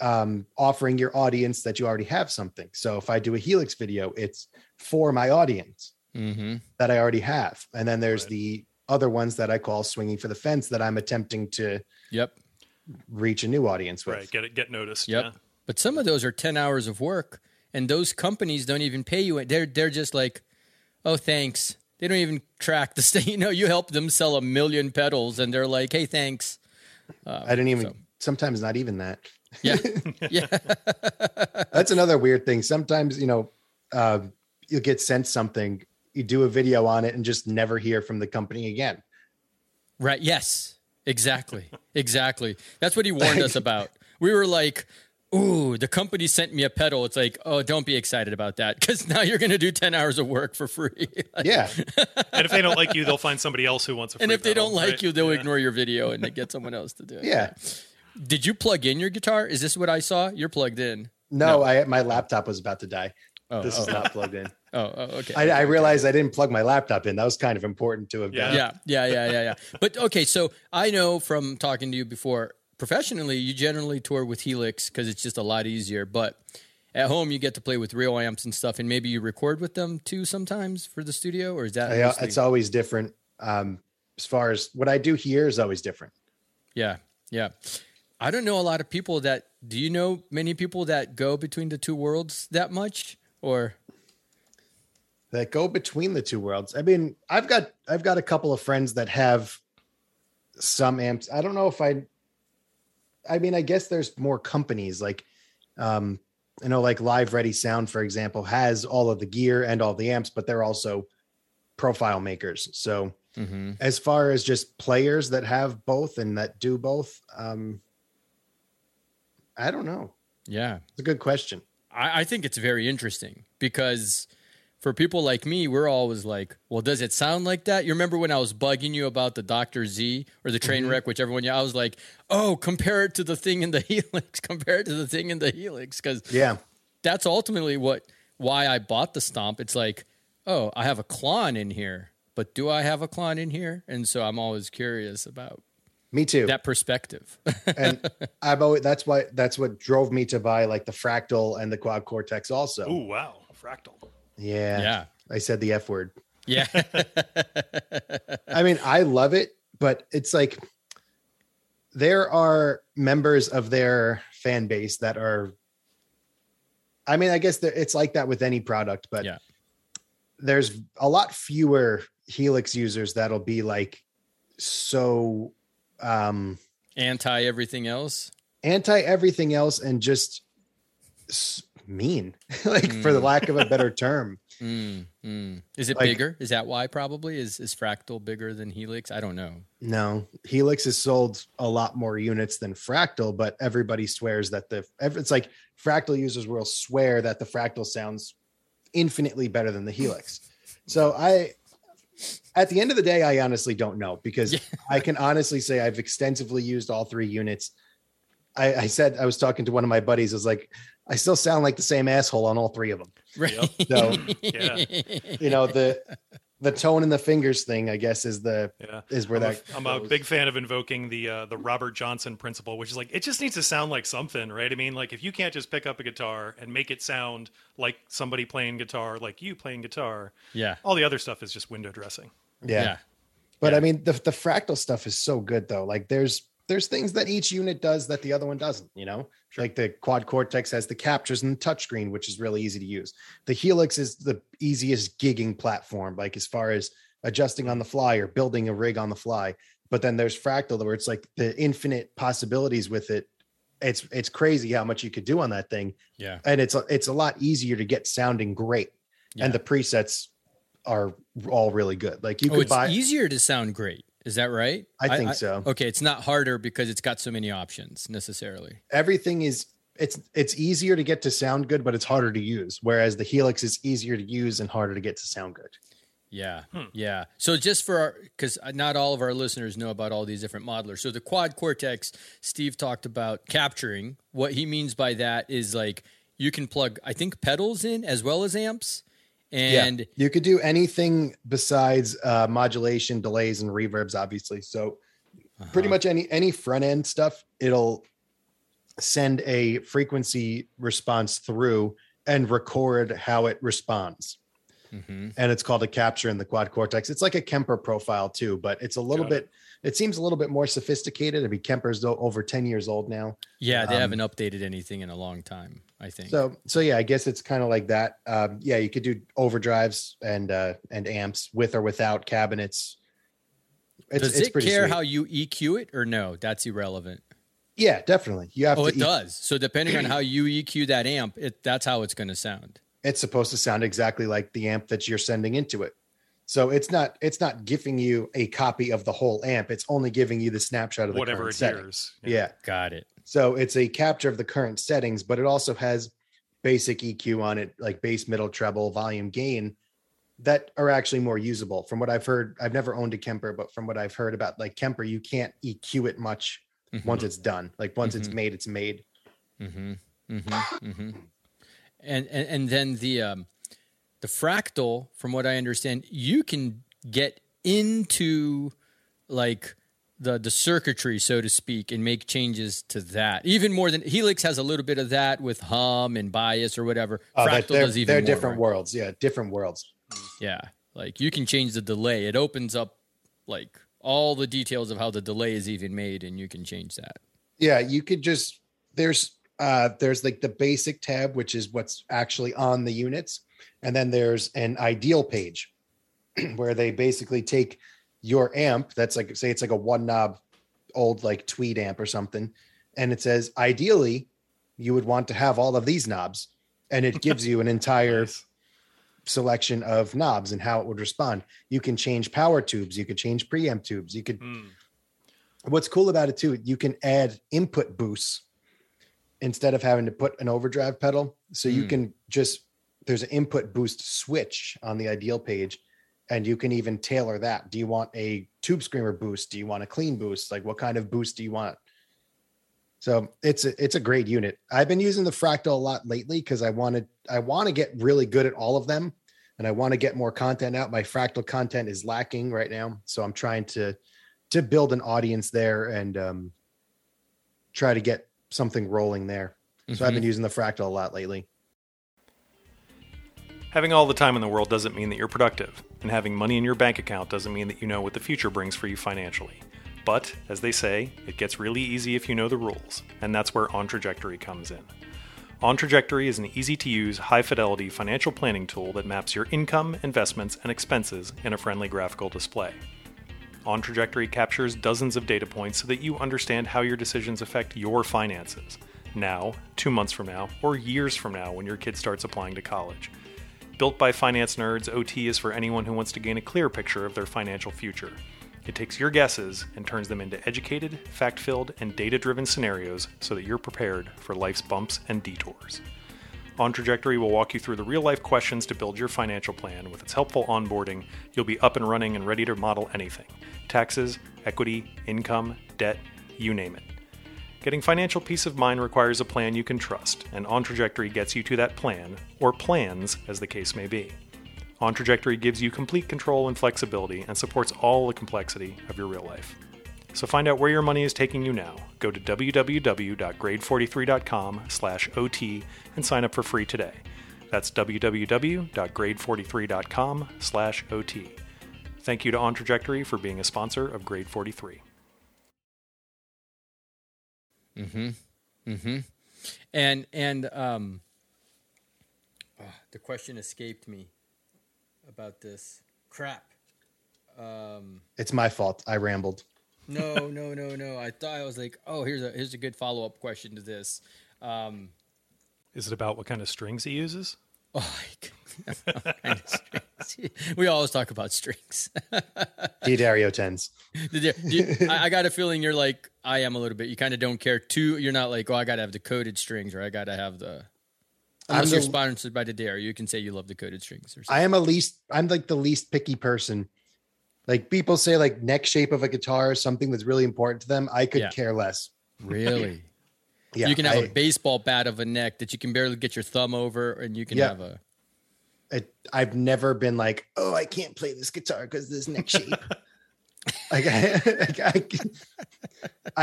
um, offering your audience that you already have something. So if I do a Helix video, it's for my audience Mhm. that I already have. And then there's Right. the other ones that I call swinging for the fence that I'm attempting to Yep. reach a new audience with. right. Get it. Get noticed. Yep. Yeah. But some of those are 10 hours of work and those companies don't even pay you. They're they're just like, "Oh, thanks." They don't even track the <laughs> state. You know, you help them sell a million pedals and they're like, "Hey, thanks." I didn't even So- sometimes not even that. Yeah. <laughs> yeah. That's another weird thing. Sometimes, you know, uh, you'll get sent something, you do a video on it and just never hear from the company again. Right. Yes. Exactly. <laughs> Exactly. That's what he warned us about. We were like, "Ooh, the company sent me a pedal." It's like, "Oh, don't be excited about that because now you're going to do 10 hours of work for free." <laughs> Yeah. And if they don't like you, they'll find somebody else who wants a. and if they pedal, don't like right? you, they'll Yeah. ignore your video and they get someone else to do it. Yeah. Did you plug in your guitar? Is this what I saw? You're plugged in. No, I my laptop was about to die. Oh, This oh, is not plugged in. Oh, oh, okay. I, I realized I didn't plug my laptop in. That was kind of important to have done. yeah, yeah, yeah, yeah, yeah. But okay, so I know from talking to you before, professionally, you generally tour with Helix because it's just a lot easier. But at home, you get to play with real amps and stuff, and maybe you record with them too sometimes for the studio, or is that? Yeah, mostly- it's always different. Um, as far as what I do here is always different. yeah, yeah. I don't know a lot of people that. Do you know many people that go between the two worlds that much, or? That go between the two worlds. I mean, I've got I've got a couple of friends that have some amps. I don't know if I I mean, I guess there's more companies like um you know like Live Ready Sound for example has all of the gear and all the amps, but they're also profile makers. So Mm-hmm. as far as just players that have both and that do both, um I don't know. Yeah, It's a good question. I, I think it's very interesting because for people like me, we're always like, well, does it sound like that? You remember when I was bugging you about the Dr. Z or the train mm-hmm. wreck, whichever one? you, I was like, oh, compare it to the thing in the <laughs> Helix, compare it to the thing in the Helix, because Yeah. that's ultimately what why I bought the Stomp. It's like, oh, I have a Klon in here, but do I have a Klon in here? And so I'm always curious about Me too. that perspective. and <laughs> I've always that's why that's what drove me to buy like the fractal and the quad cortex also. Oh, wow, fractal. Yeah. yeah, I said the F word. yeah, <laughs> I mean, I love it, but it's like there are members of their fan base that are I mean, I guess it's like that with any product, but Yeah. there's a lot fewer Helix users that'll be like so um anti everything else. anti everything else and just mean <laughs> like for the lack of a better term Mm, mm. Is it Like- bigger? Is that why? Probably is is Fractal bigger than Helix? I don't know. no helix has sold a lot more units than fractal but everybody swears that the it's like fractal users will swear that the fractal sounds infinitely better than the helix so i at the end of the day i honestly don't know because <laughs> i can honestly say i've extensively used all three units I, I said i was talking to one of my buddies I was like i still sound like the same asshole on all three of them Right. So, <laughs> Yeah. you know the the tone and the fingers thing i guess is the Yeah. is where I'm, that a, I'm a big fan of invoking the uh, the Robert Johnson principle, which is like it just needs to sound like something, right? I mean, like if you can't just pick up a guitar and make it sound like somebody playing guitar, like you playing guitar, yeah. all the other stuff is just window dressing. yeah, Yeah. but Yeah. i mean the, the fractal stuff is so good though like there's there's things that each unit does that the other one doesn't you know? Like the quad cortex has the captures and the touchscreen which is really easy to use. The helix is the easiest gigging platform like as far as adjusting on the fly or building a rig on the fly. But then there's fractal where it's like the infinite possibilities with it. It's it's crazy how much you could do on that thing. Yeah. and it's a, it's a lot easier to get sounding great. Yeah. and the presets are all really good. Like you Oh, could it's buy easier to sound great. Is that right? I think so. Okay, it's not harder because it's got so many options necessarily. everything is it's it's easier to get to sound good but it's harder to use whereas the helix is easier to use and harder to get to sound good Yeah, hmm. yeah. So just for our, because not all of our listeners know about all these different modelers. So the quad cortex, Steve talked about capturing. What he means by that is like you can plug, I think, pedals in as well as amps, and you could do anything besides uh, modulation, delays, and reverbs, obviously. So pretty much any any front end stuff, it'll send a frequency response through and record how it responds. Mhm. And it's called a capture in the quad cortex. It's like a Kemper profile too, but it's a little Got bit. It seems a little bit more sophisticated. I mean, Kemper's over ten years old now. yeah, they Um, haven't updated anything in a long time. I think. So so yeah, I guess it's kind of like that. Um, yeah, you could do overdrives and uh, and amps with or without cabinets. It's, Does it's it pretty care sweet. how you EQ it or no? That's irrelevant. Yeah, definitely. You have Oh, to. it e- does. So depending on how you EQ that amp, it that's how it's going to sound. It's supposed to sound exactly like the amp that you're sending into it. So it's not it's not giving you a copy of the whole amp. It's only giving you the snapshot of the Whatever it setting. hears. Yeah. Got it. So it's a capture of the current settings, but it also has basic EQ on it, like bass, middle, treble, volume, gain, that are actually more usable. From what I've heard, I've never owned a Kemper, but from what I've heard about like Kemper, you can't EQ it much Mhm. once it's done. Like once it's Mhm. made, it's made. Mm-hmm. Mm-hmm. mm-hmm. And, and and then the um, the fractal, from what I understand, you can get into like the the circuitry, so to speak, and make changes to that. Even more than Helix has a little bit of that with hum and bias or whatever. Oh, fractal they're, does even they're more, different right? worlds. Yeah, different worlds. Yeah, like you can change the delay. It opens up like all the details of how the delay is even made, and you can change that. Yeah, you could just there's uh there's like the basic tab, which is what's actually on the units, and then there's an ideal page <clears throat> where they basically take your amp that's like say it's like a one knob old like tweed amp or something, and it says ideally you would want to have all of these knobs, and it gives you an <laughs> entire Nice. selection of knobs and how it would respond. You can change power tubes, you could change preamp tubes, you could Hmm. what's cool about it too, you can add input boosts instead of having to put an overdrive pedal. So you Mm. can just there's an input boost switch on the ideal page, and you can even tailor that. Do you want a tube screamer boost? Do you want a clean boost? Like what kind of boost do you want? So it's a, it's a great unit. I've been using the fractal a lot lately because I wanted I want to get really good at all of them, and I want to get more content out. My fractal content is lacking right now, so I'm trying to to build an audience there and um, try to get something rolling there. So I've been using the fractal a lot lately. Having all the time in the world doesn't mean that you're productive, and having money in your bank account doesn't mean that you know what the future brings for you financially. But, as they say, it gets really easy if you know the rules, and that's where On Trajectory comes in. On Trajectory is an easy to use, high fidelity financial planning tool that maps your income, investments, and expenses in a friendly graphical display. On Trajectory captures dozens of data points so that you understand how your decisions affect your finances now, two months from now, or years from now when your kid starts applying to college. Built by finance nerds, OT is for anyone who wants to gain a clear picture of their financial future. It takes your guesses and turns them into educated, fact filled, and data driven scenarios so that you're prepared for life's bumps and detours. On Trajectory will walk you through the real life questions to build your financial plan. With its helpful onboarding, you'll be up and running and ready to model anything taxes, equity, income, debt, you name it. Getting financial peace of mind requires a plan you can trust, and On Trajectory gets you to that plan, or plans, as the case may be. On Trajectory gives you complete control and flexibility and supports all the complexity of your real life. So find out where your money is taking you now. Go to www.grade43.com/ot and sign up for free today. That's www.grade43.com/ot. Thank you to On Trajectory for being a sponsor of Grade 43. Mm-hmm. Mm-hmm. And and um ah, the question escaped me about this. Crap. Um It's my fault. I rambled. no, no, no, no. I thought I was like, oh, here's a here's a good follow up question to this. Um Is it about what kind of strings he uses? Oh, what kind of strings? we always talk about strings. <laughs> D'Addario tens. Did you- do you- I, I got a feeling you're like I am a little bit. You kind of don't care too. You're not like, oh, I got to have the coated strings or I got to have the. Unless I'm you're sponsored by the Dare, you can say you love the coated strings or something. I am a least. I'm like the least picky person. Like people say, like neck shape of a guitar is something that's really important to them. I could Yeah. care less. really? <laughs> Yeah, you can have I- a baseball bat of a neck that you can barely get your thumb over, and you can Yeah. have a. I, I've never been like, oh, I can't play this guitar because this neck <laughs> shape. like, I, like, I,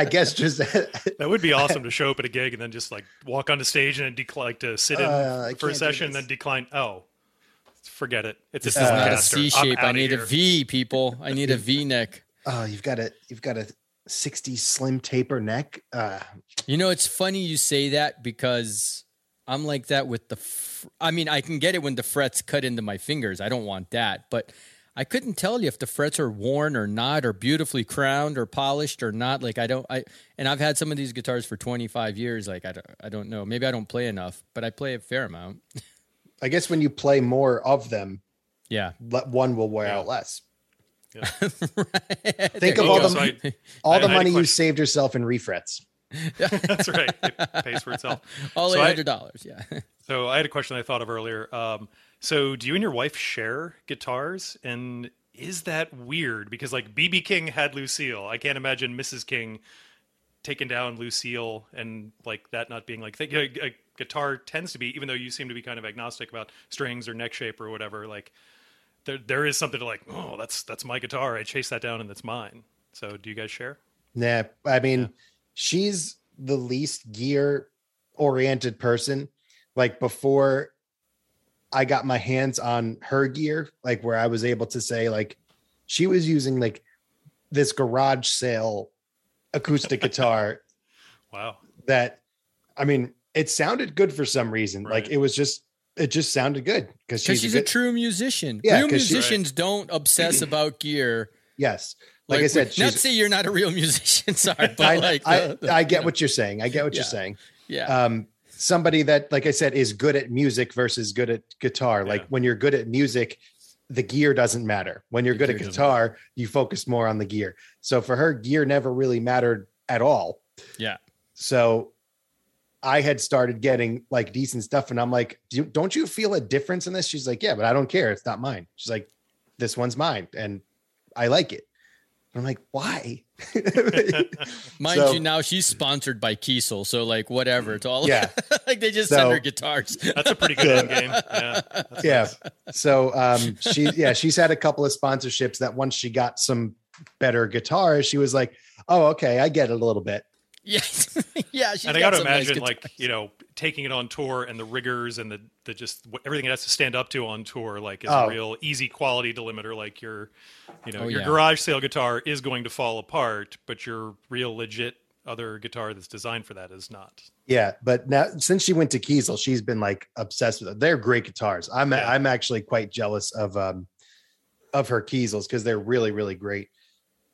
I guess just <laughs> That would be awesome to show up at a gig and then just like walk on the stage and then decline like to sit in Uh, for a session, this. then decline. Oh, forget it. It's This a is not a Telecaster. C I'm shape. I need a here. V, people. I need a V neck. <laughs> oh, you've got a you've got a 60 slim taper neck. Uh, You know, it's funny you say that because I'm like that with the. Fr- I mean, I can get it when the frets cut into my fingers. I don't want that, but I couldn't tell you if the frets are worn or not, or beautifully crowned or polished or not. Like I don't. I and I've had some of these guitars for 25 years. Like I don't. I don't know. Maybe I don't play enough, but I play a fair amount. <laughs> I guess when you play more of them, Yeah. one will wear Yeah. out less. <laughs> Think Think of all go. the So I- all I- the I money you saved yourself in refrets. <laughs> <laughs> That's right. It pays for itself. all So eight I- hundred dollars. Yeah. So I had a question I thought of earlier. Um, so do you and your wife share guitars? And is that weird? Because like BB King had Lucille. I can't imagine Mrs. King taking down Lucille and like that not being like think a, a guitar tends to be even though you seem to be kind of agnostic about strings or neck shape or whatever like there there is something to like oh that's that's my guitar. I chase that down and it's mine. So do you guys share? Nah, I mean, she's the least gear oriented person. Like before I got my hands on her gear, like where I was able to say, like, she was using like this garage sale acoustic <laughs> guitar wow. that, I mean, it sounded good for some reason. Like it was just, it just sounded good because Because she's, she's a a good, true musician. Yeah, real 'cause she- musicians don't obsess <clears throat> about gear. yes. Like, I said, not she's, to say you're not a real musician. <laughs> Sorry, but I, like, I, the- the- I get what you're saying. I get what Yeah. you're saying. yeah, um somebody that like i said is good at music versus good at guitar like when you're good at music the gear doesn't matter when you're The good at gear doesn't guitar you focus more on the gear so for her gear never really mattered at all yeah. so i had started getting like decent stuff and i'm like Do you, don't you feel a difference in this she's like yeah but i don't care it's not mine she's like this one's mine and i like it i'm like why <laughs> Mind So- you, now she's sponsored by Kiesel, so like whatever. It's all Yeah. <laughs> like they just So- send her guitars. that's a pretty good game <laughs> yeah yeah nice. so um she yeah she's had a couple of sponsorships that once she got some better guitars she was like oh okay i get it a little bit yeah, <laughs> yeah. She's and I got got to some nice imagine, like you know, taking it on tour and the riggers and the the just what- everything it has to stand up to on tour, like is Oh. a real easy quality delimiter. Like your, you know, Oh, your yeah. garage sale guitar is going to fall apart, but your real legit other guitar that's designed for that is not. yeah but now since she went to kiesel she's been like obsessed with it they're great guitars i'm Yeah. i'm actually quite jealous of um of her kiesels because they're really really great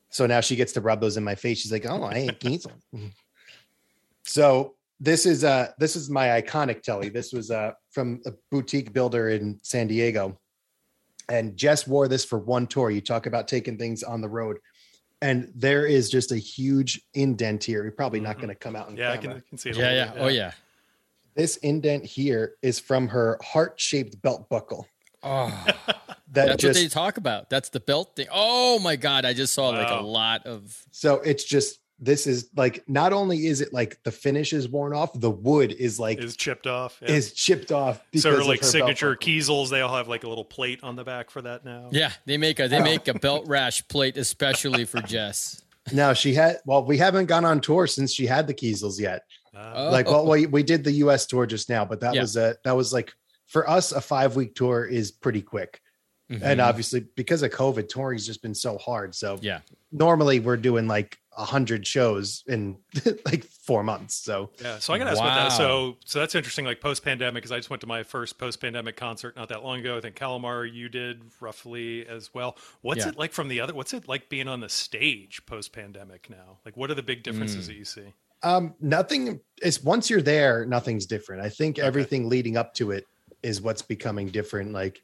so now she gets to rub those in my face she's like oh i ain't kiesel <laughs> so this is uh this is my iconic telly this was uh from a boutique builder in san diego and jess wore this for one tour you talk about taking things on the road and there is just a huge indent here you're probably not Mhm. going to come out and Yeah, I camera. can, can see it. a yeah, yeah. bit, Oh yeah. this indent here is from her heart-shaped belt buckle Oh, <laughs> that that's just what they talk about. That's the belt thing. Oh my god, I just saw like a lot of. so it's just this is like not only is it like the finish is worn off the wood is like Is chipped off. yeah. is chipped off because so of like her signature buckle. Kiesels, they all have like a little plate on the back for that now. Yeah, they make a they make a belt rash plate especially for Jess. <laughs> now she had well we haven't gone on tour since she had the kiesels yet Uh, Oh. like well we, we did the us tour just now but that Yeah. was a that was like for us a five week tour is pretty quick Mhm. and obviously because of covid touring's just been so hard so yeah, normally we're doing like a hundred shows in <laughs> like four months so Yeah, so I got to ask about that. So, so that's interesting. Like post pandemic, because I just went to my first post pandemic concert not that long ago. I think Kalimar, you did roughly as well. What's Yeah. it like from the other? What's it like being on the stage post pandemic now? Like, what are the big differences Mm. that you see? Um, nothing is once you're there, nothing's different. I think everything leading up to it is what's becoming different. Like,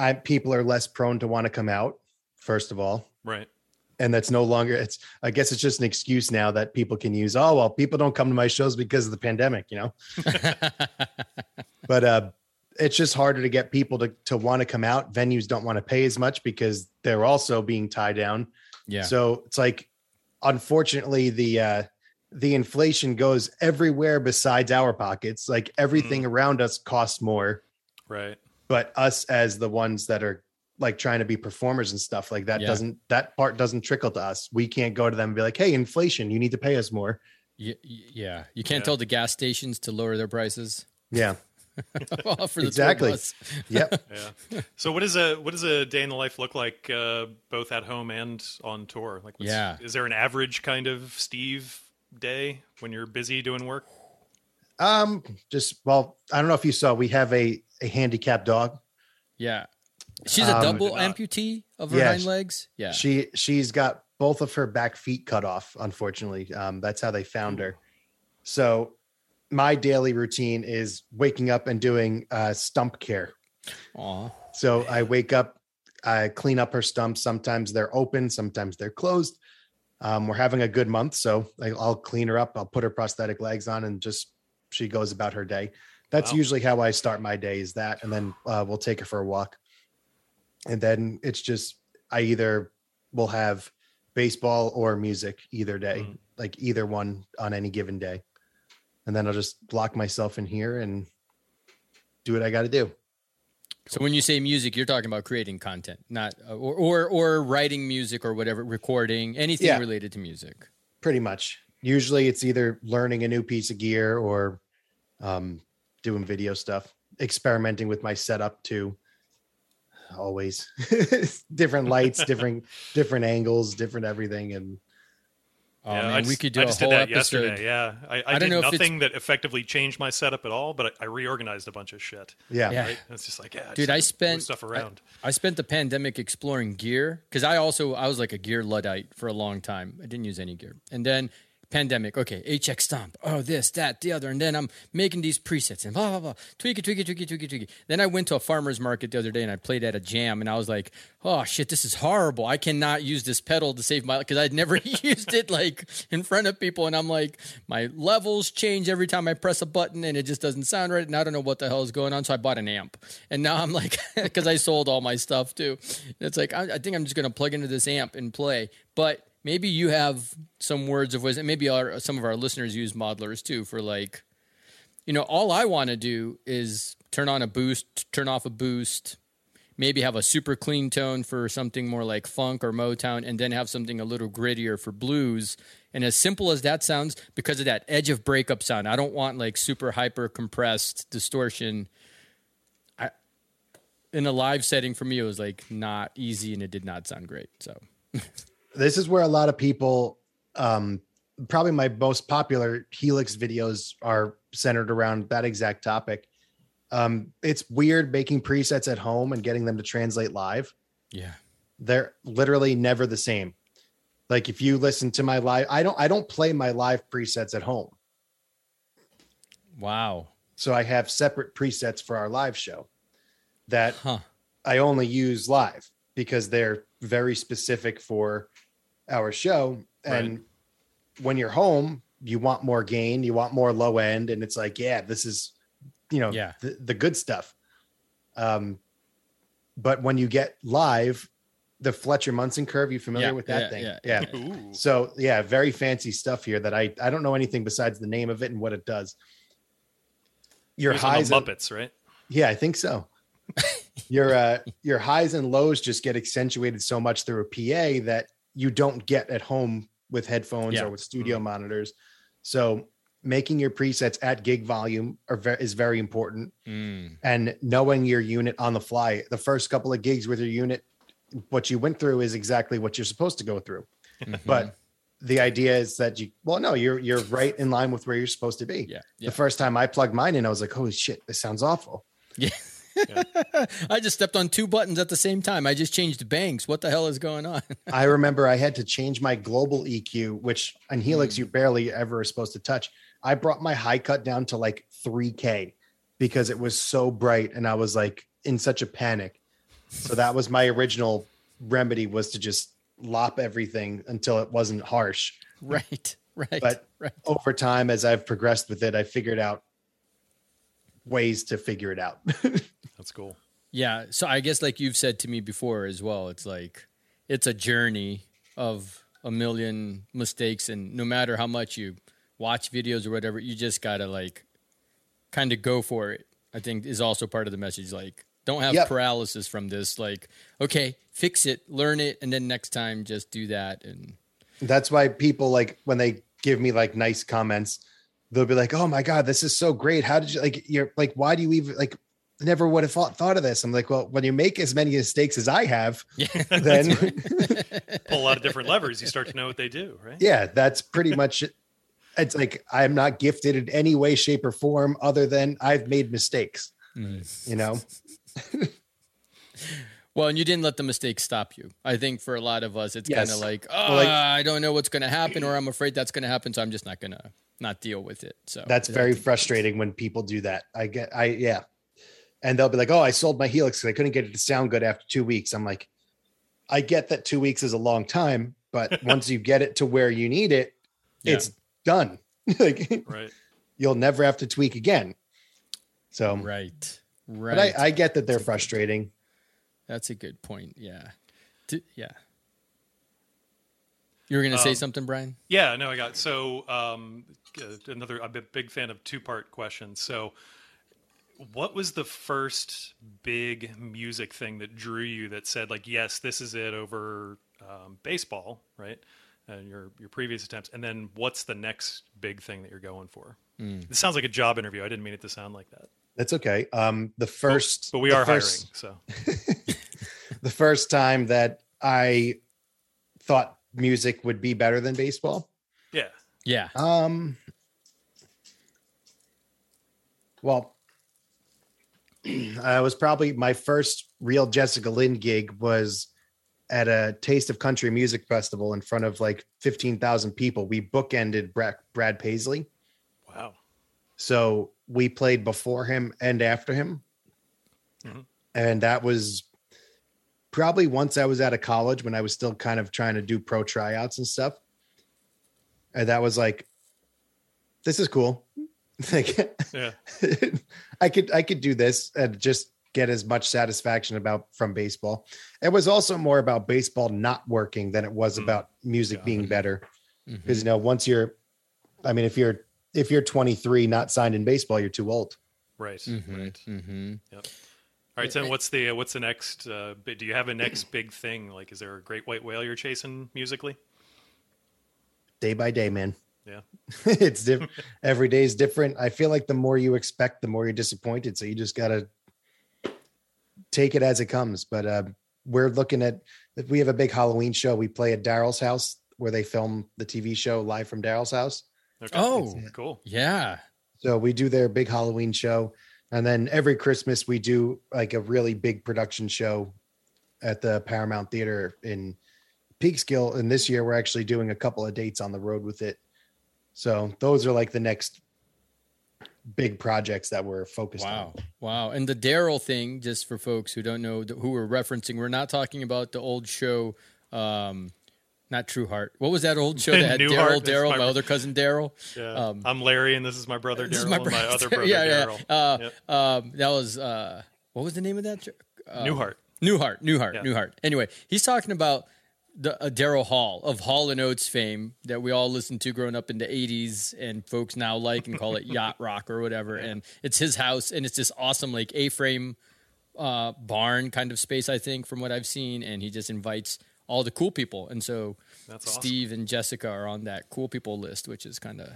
I people are less prone to want to come out. First of all, Right. and that's no longer. It's I guess it's just an excuse now that people can use. Oh well, people don't come to my shows because of the pandemic. You know, <laughs> but uh, it's just harder to get people to to want to come out. Venues don't want to pay as much because they're also being tied down. Yeah. So it's like, unfortunately, the uh, the inflation goes everywhere besides our pockets. Like everything around us costs more, Right. But us as the ones that are like trying to be performers and stuff like that Yeah. doesn't that part doesn't trickle to us. We can't go to them and be like, "Hey, inflation, you need to pay us more." Y- y- yeah. You can't Yeah. tell the gas stations to lower their prices Yeah. <laughs> for the Exactly. <laughs> Yep. <laughs> Yeah. so what is a what does a day in the life look like uh, both at home and on tour? Like, what's, Yeah. is there an average kind of Steve day when you're busy doing work? Um, just well, I don't know if you saw, we have a a handicapped dog. Yeah. She's a Um, double Did amputee of her Yeah, hind legs. Yeah. She she's got both of her back feet cut off. Unfortunately, um, that's how they found her. So my daily routine is waking up and doing uh, stump care. Aw. So I wake up, I clean up her stumps. Sometimes they're open, sometimes they're closed. Um, we're having a good month, so I'll clean her up. I'll put her prosthetic legs on, and just she goes about her day. That's Wow. usually how I start my day. Is that, and then uh, we'll take her for a walk, and then it's just I either will have baseball or music either day, Mhm. like either one on any given day, and then I'll just lock myself in here and do what I got to do. So when you say music, you're talking about creating content, not uh, or or, or writing music or whatever, recording anything Yeah. related to music. pretty much usually it's either learning a new piece of gear or um, doing video stuff experimenting with my setup too always <laughs> different lights <laughs> different different angles different everything and Oh yeah, man, I just, we could do I a just whole did that episode. yesterday. Yeah, I, I, I don't did know if it's- nothing that effectively changed my setup at all, but I, I reorganized a bunch of shit. yeah, Yeah. Right? It's just like, yeah, Dude, I spent stuff I- around. I, spent the pandemic exploring gear because I also I was like a gear luddite for a long time. I didn't use any gear, and then pandemic. Okay, HX Stomp. Oh, this, that, the other, and then I'm making these presets and blah blah blah. Tweak it, tweak it, tweak it, tweak it, tweak it. Then I went to a farmer's market the other day and I played at a jam, and I was like, oh shit, this is horrible. I cannot use this pedal to save my life because I'd never <laughs> used it like in front of people, and I'm like, my levels change every time I press a button, and it just doesn't sound right, and I don't know what the hell is going on. So I bought an amp, and now I'm like, <laughs> because I sold all my stuff too. And it's like I, I think I'm just gonna plug into this amp and play, but. Maybe you have some words of wisdom. Maybe our, some of our listeners use modelers too for like, you know, all I want to do is turn on a boost, turn off a boost, maybe have a super clean tone for something more like funk or Motown, and then have something a little grittier for blues. And as simple as that sounds, because of that edge of breakup sound, I don't want like super hyper compressed distortion. I in a live setting for me, it was like not easy and it did not sound great. So <laughs> this is where a lot of people um probably my most popular helix videos are centered around that exact topic. Um it's weird making presets at home and getting them to translate live. Yeah, they're literally never the same. Like if you listen to my live i don't i don't play my live presets at home. Wow, so i have separate presets for our live show that huh? I only use live because they're very specific for our show. And when you're home, you want more gain, you want more low end, and it's like, yeah, this is, you know, Yeah. the, the good stuff. Um, but when you get live, the Fletcher Munson curve, you familiar Yeah, with that yeah, thing? yeah, yeah. yeah. So yeah, very fancy stuff here that I I don't know anything besides the name of it and what it does. Your It was on highs and- Muppets, right? yeah, I think so. <laughs> your uh your highs and lows just get accentuated so much through a PA that you don't get at home with headphones Yeah. or with studio monitors. So making your presets at gig volume are ve- is very important Mm. and knowing your unit on the fly. The first couple of gigs with your unit what you went through is exactly what you're supposed to go through. Mm-hmm. But the idea is that you well no, you're you're right in line with where you're supposed to be. yeah, yeah. The first time I plugged mine in, I was like, holy shit, this sounds awful. Yeah. <laughs> <laughs> I just stepped on two buttons at the same time. I just changed banks. What the hell is going on? <laughs> I remember I had to change my global EQ, which on Helix mm. you barely ever are supposed to touch. I brought my high cut down to like 3K because it was so bright and I was like in such a panic. So that was my original remedy was to just lop everything until it wasn't harsh. right, right, But right. over time, as I've progressed with it, I figured out ways to figure it out. <laughs> That's cool. Yeah. So I guess like you've said to me before as well, it's like it's a journey of a million mistakes and no matter how much you watch videos or whatever, you just gotta like kind of go for it. I think is also part of the message. Like don't have Yep. paralysis from this. Like, okay, fix it, learn it, and then next time just do that and That's why people like when they give me like nice comments, they'll be like, "Oh my god, this is so great! How did you like? You're like, why do you even like?" Never would have thought, thought of this. I'm like, well, when you make as many mistakes as I have, <laughs> yeah. then <laughs> Pull a lot of different levers. You start to know what they do, right? yeah, that's pretty much it. It's like I'm not gifted in any way, shape, or form other than I've made mistakes. You know, <laughs> Well, and you didn't let the mistake stop you. I think for a lot of us, it's Yes. kind of like, oh, like- ah, I don't know what's going to happen, or I'm afraid that's going to happen, so I'm just not going to not deal with it. So that's very frustrating when people do that. I get, I yeah, and they'll be like, "Oh, I sold my Helix because I couldn't get it to sound good after two weeks." I'm like, I get that two weeks is a long time, but <laughs> once you get it to where you need it, Yeah. it's done. <laughs> like Right. you'll never have to tweak again. So, right, right. but I, I get that they're frustrating. that's a good point. Yeah, D- yeah. You were going to say Um, something, Brian? Yeah, no, I got so um, another. I'm a big fan of two part questions. So, what was the first big music thing that drew you that said like, yes, this is it over um, baseball, right? And your your previous attempts, and then what's the next big thing that you're going for? This sounds like a job interview. I didn't mean it to sound like that, That's okay. Um, the first, but we are first, hiring. So, <laughs> the first time that I thought music would be better than baseball. yeah, Yeah. Um. Well, <clears throat> I was probably my first real Jessica Lynn gig was at a Taste of Country Music Festival in front of like fifteen thousand people. We bookended Brad, Brad Paisley, wow, so we played before him and after him, Mhm. and that was probably once I was out of college when I was still kind of trying to do pro tryouts and stuff. And that was like, this is cool. <laughs> like yeah, <laughs> I could I could do this and just get as much satisfaction about from baseball. It was also more about baseball not working than it was Mm. about music Got being better. Because you know, once you're I mean, if you're if you're 23 not signed in baseball, you're too old. right, Mm-hmm. right. mhm. All right, so what's the what's the next? Uh, do you have a next big thing? Like, is there a great white whale you're chasing musically? Day by day, man. Yeah. <laughs> it's different. Every day is different. I feel like the more you expect, the more you're disappointed. So you just gotta take it as it comes. But uh, we're looking at we have a big Halloween show. We play at Daryl's house where they film the TV show live from Daryl's house. Okay. Oh. cool. Yeah. So we do their big Halloween show. And then every Christmas we do like a really big production show at the Paramount Theater in Peekskill. And this year we're actually doing a couple of dates on the road with it. So those are like the next big projects that we're focused Wow. on. Wow. Wow. And the Daryl thing, just for folks who don't know who we're referencing, we're not talking about the old show, um, not True Heart. What was that old show <laughs> that had Daryl, Daryl, my- my other cousin Daryl? Yeah. Um, I'm Larry, and this is my brother Daryl, my my other <laughs> brother yeah, Daryl. yeah. Uh, Yep. um, that was, uh, what was the name of that? show? Uh, Newhart. Newhart, Newhart, Yeah. Newhart. Anyway, he's talking about the uh, Daryl Hall of Hall and Oates fame that we all listened to growing up in the '80s, and folks now like and call it <laughs> yacht rock or whatever. And it's his house, and it's this awesome like A-frame uh, barn kind of space, I think, from what I've seen. And he just invites all the cool people, and so That's awesome. Steve and Jessica are on that cool people list, which is kind of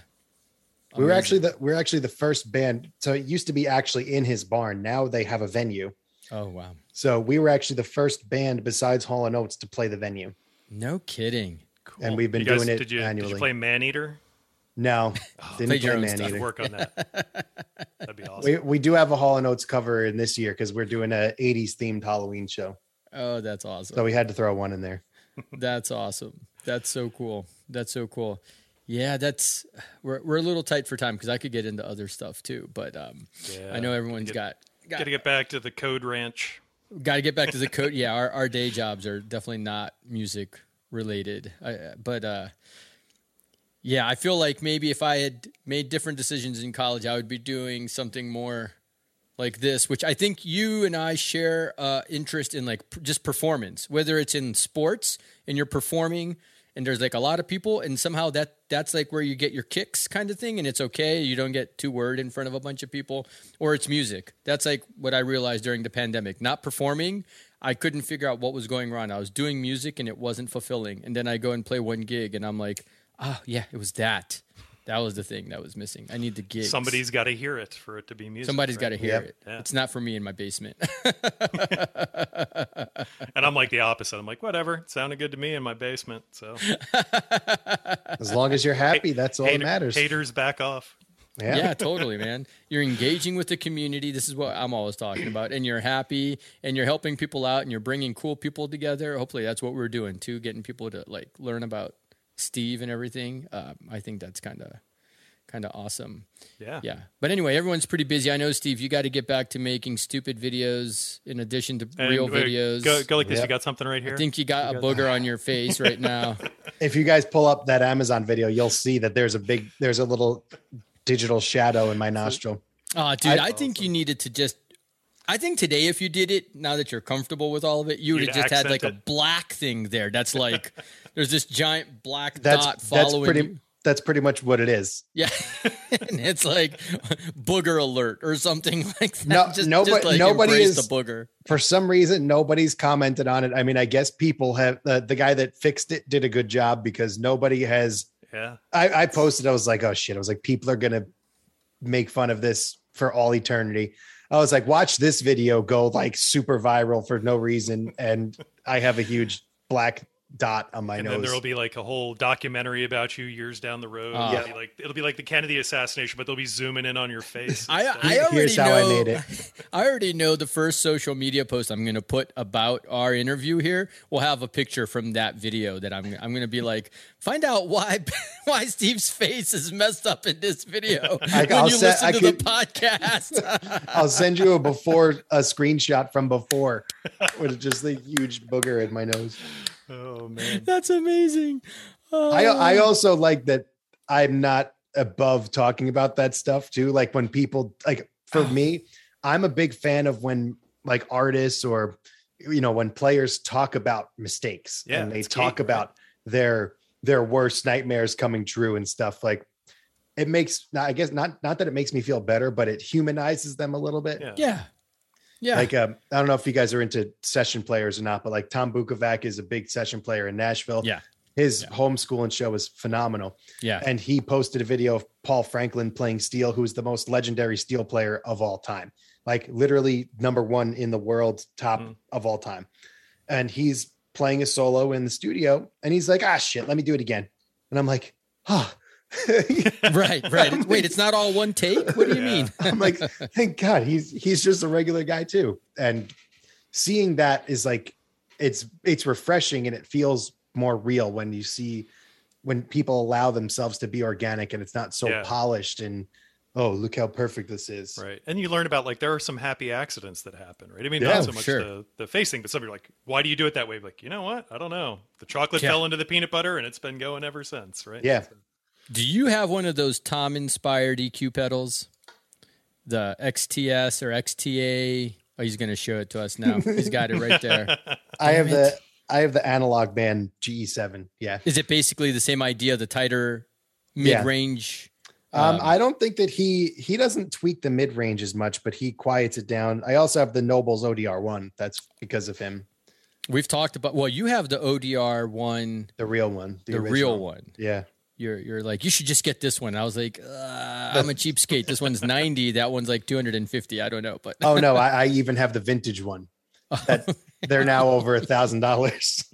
We were actually the we're actually the first band. So it used to be actually in his barn. Now they have a venue. oh wow, So we were actually the first band besides Hall and Oates to play the venue. no kidding. Cool. and we've been You guys- doing it did you, Did you play Maneater? No, oh, didn't Played your play Man. Eater. Work on that. <laughs> That'd be awesome. We we do have a Hall and Oates cover in this year because we're doing a '80s themed Halloween show. Oh, that's awesome. So we had to throw one in there. <laughs> That's awesome. That's so cool. That's so cool. Yeah, that's we're we're a little tight for time because I could get into other stuff too, but um, Yeah. I know everyone's Get- got got Got to get back to the Code Ranch. got to get back to the code. Yeah, our our day jobs are definitely not music related, I, but uh, yeah, I feel like maybe if I had made different decisions in college, I would be doing something more like this, which I think you and I share uh, interest in, like p- just performance, whether it's in sports and you're performing and there's like a lot of people and somehow that that's like where you get your kicks kind of thing and it's okay you don't get too worried in front of a bunch of people or it's music. That's like what i realized during the pandemic not performing i couldn't figure out what was going wrong. I was doing music and it wasn't fulfilling and then i go and play one gig and i'm like oh yeah it was that that was the thing that was missing i need the gig Somebody's got to hear it for it to be music. somebody's right? got to hear Yep. it Yeah. it's not for me in my basement <laughs> And I'm like the opposite. I'm like, whatever. It sounded good to me in my basement. So <laughs> As long as you're happy, that's all Hater- that matters. Haters back off. Yeah. yeah, <laughs> totally, man. You're engaging with the community. This is what I'm always talking about. And you're happy and you're helping people out and you're bringing cool people together. Hopefully, that's what we're doing too, getting people to like learn about Steve and everything. Um, I think that's kind of kind of awesome. Yeah. Yeah. But anyway, everyone's pretty busy. I know, Steve, you got to get back to making stupid videos in addition to And real wait, videos. Go, go like this. Yep. You got something right here. I think you got a booger on your face right now. <laughs> If you guys pull up that Amazon video, you'll see that there's a big, there's a little digital shadow in my nostril. Oh, dude, I, I- think you needed to just. I think today, if you did it, now that you're comfortable with all of it, you would have You'd just had like a black thing there. That's <laughs> like there's this giant black That's dot that's following pretty. you. That's pretty much what it is. Yeah, <laughs> and it's like booger alert or something <laughs> like that. No- just, nobody- just like nobody is- the booger. For some reason, nobody's commented on it. I mean, I guess people have. Uh, the guy that fixed it did a good job because nobody has. yeah. I, I posted. I was like, oh shit. I was like, people are gonna make fun of this for all eternity. I was like, watch this video go like super viral for no reason, and I have a huge black dot on my and nose. then there'll be like a whole documentary about you years down the road. Ah. It'll, be like, it'll be like the Kennedy assassination, but they'll be zooming in on your face. <laughs> I. I already Here's how know. I made it. <laughs> I already know the first social media post I'm going to put about our interview here will have a picture from that video that I'm I'm going to be like, find out why <laughs> why Steve's face is messed up in this video I- when I'll you se- listen I to could- the podcast. I'll send you a before a screenshot from before with just the huge booger in my nose. Oh man. That's amazing. Oh. I I oh. also like that I'm not above talking about that stuff too. Like when people like for ah. me, I'm a big fan of when like artists or you know when players talk about mistakes Yeah, and they it's key, talk right? about their their worst nightmares coming true and stuff like it makes I guess not not that it makes me feel better, but it humanizes them a little bit. Yeah. yeah. Yeah. Like um, I don't know if you guys are into session players or not, but like Tom Bukovac is a big session player in Nashville. Yeah. His Yeah. homeschool and show is phenomenal. yeah. And he posted a video of Paul Franklin playing steel, who's the most legendary steel player of all time. Like literally number one in the world, top Mhm. of all time. And he's playing a solo in the studio and he's like, ah shit, let me do it again. And I'm like, oh <laughs> right, right. Wait, it's not all one take? What do you mean? <laughs> I'm like, thank God he's he's just a regular guy too. And seeing that is like it's it's refreshing and it feels more real when you see when people allow themselves to be organic and it's not so Yeah. polished and oh look how perfect this is. Right. And you learn about like there are some happy accidents that happen, right? I mean, Yeah, not so much sure. the, the facing but some people are like, why do you do it that way? Like, you know what? I don't know. The chocolate Yeah. fell into the peanut butter and it's been going ever since, right? Yeah. Do you have one of those Tom inspired EQ pedals? The XTS or XTA? Oh, he's going to show it to us now. He's got it right there. <laughs> I have Damn the I have the Analog Man GE7. Yeah. Is it basically the same idea, the tighter mid range? Um, Um, I don't think that he he doesn't tweak the mid range as much, but he quiets it down. I also have the Nobels ODR one. That's because of him, We've talked about, well, you have the ODR one, the real one, the, real one. Yeah. You're, you're like, you should just get this one. I was like, uh, I'm a <laughs> cheapskate. This one's 90. That one's like 250. I don't know. But Oh no, I, <laughs> I even have the vintage one. That <laughs> they're now over a thousand dollars.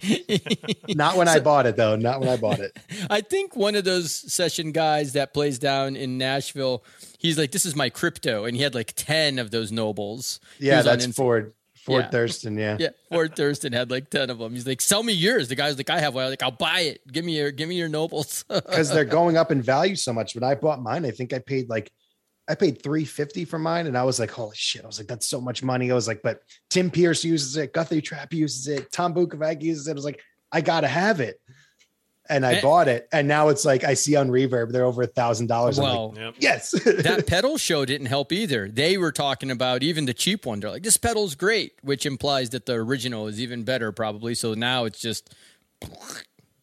Not when I bought it though. Not when I bought it. I think one of those session guys that plays down in Nashville, he's like, "This is my crypto," and he had like ten of those Nobels. Yeah, that's Inst- Ford. Ford Yeah. Thurston. Yeah. Yeah, Ford Thurston had like ten of them. He's like, "Sell me yours." The guy's like, "I have one." I'm like, "I'll buy it. Give me your, give me your Nobels." <laughs> Because they're going up in value so much. When I bought mine, I think I paid like I paid 350 for mine. And I was like, holy shit. I was like, that's so much money. I was like, but Tim Pierce uses it, Guthrie Trapp uses it, Tom Bukovac uses it. I was like, I gotta have it. And I Eh. bought it, and now it's like I see on Reverb they're over a thousand dollars. I'm like, Well, Yep. yes, <laughs> that pedal show didn't help either. They were talking about even the cheap one. They're like, this pedal's great, which implies that the original is even better, probably. So now it's just,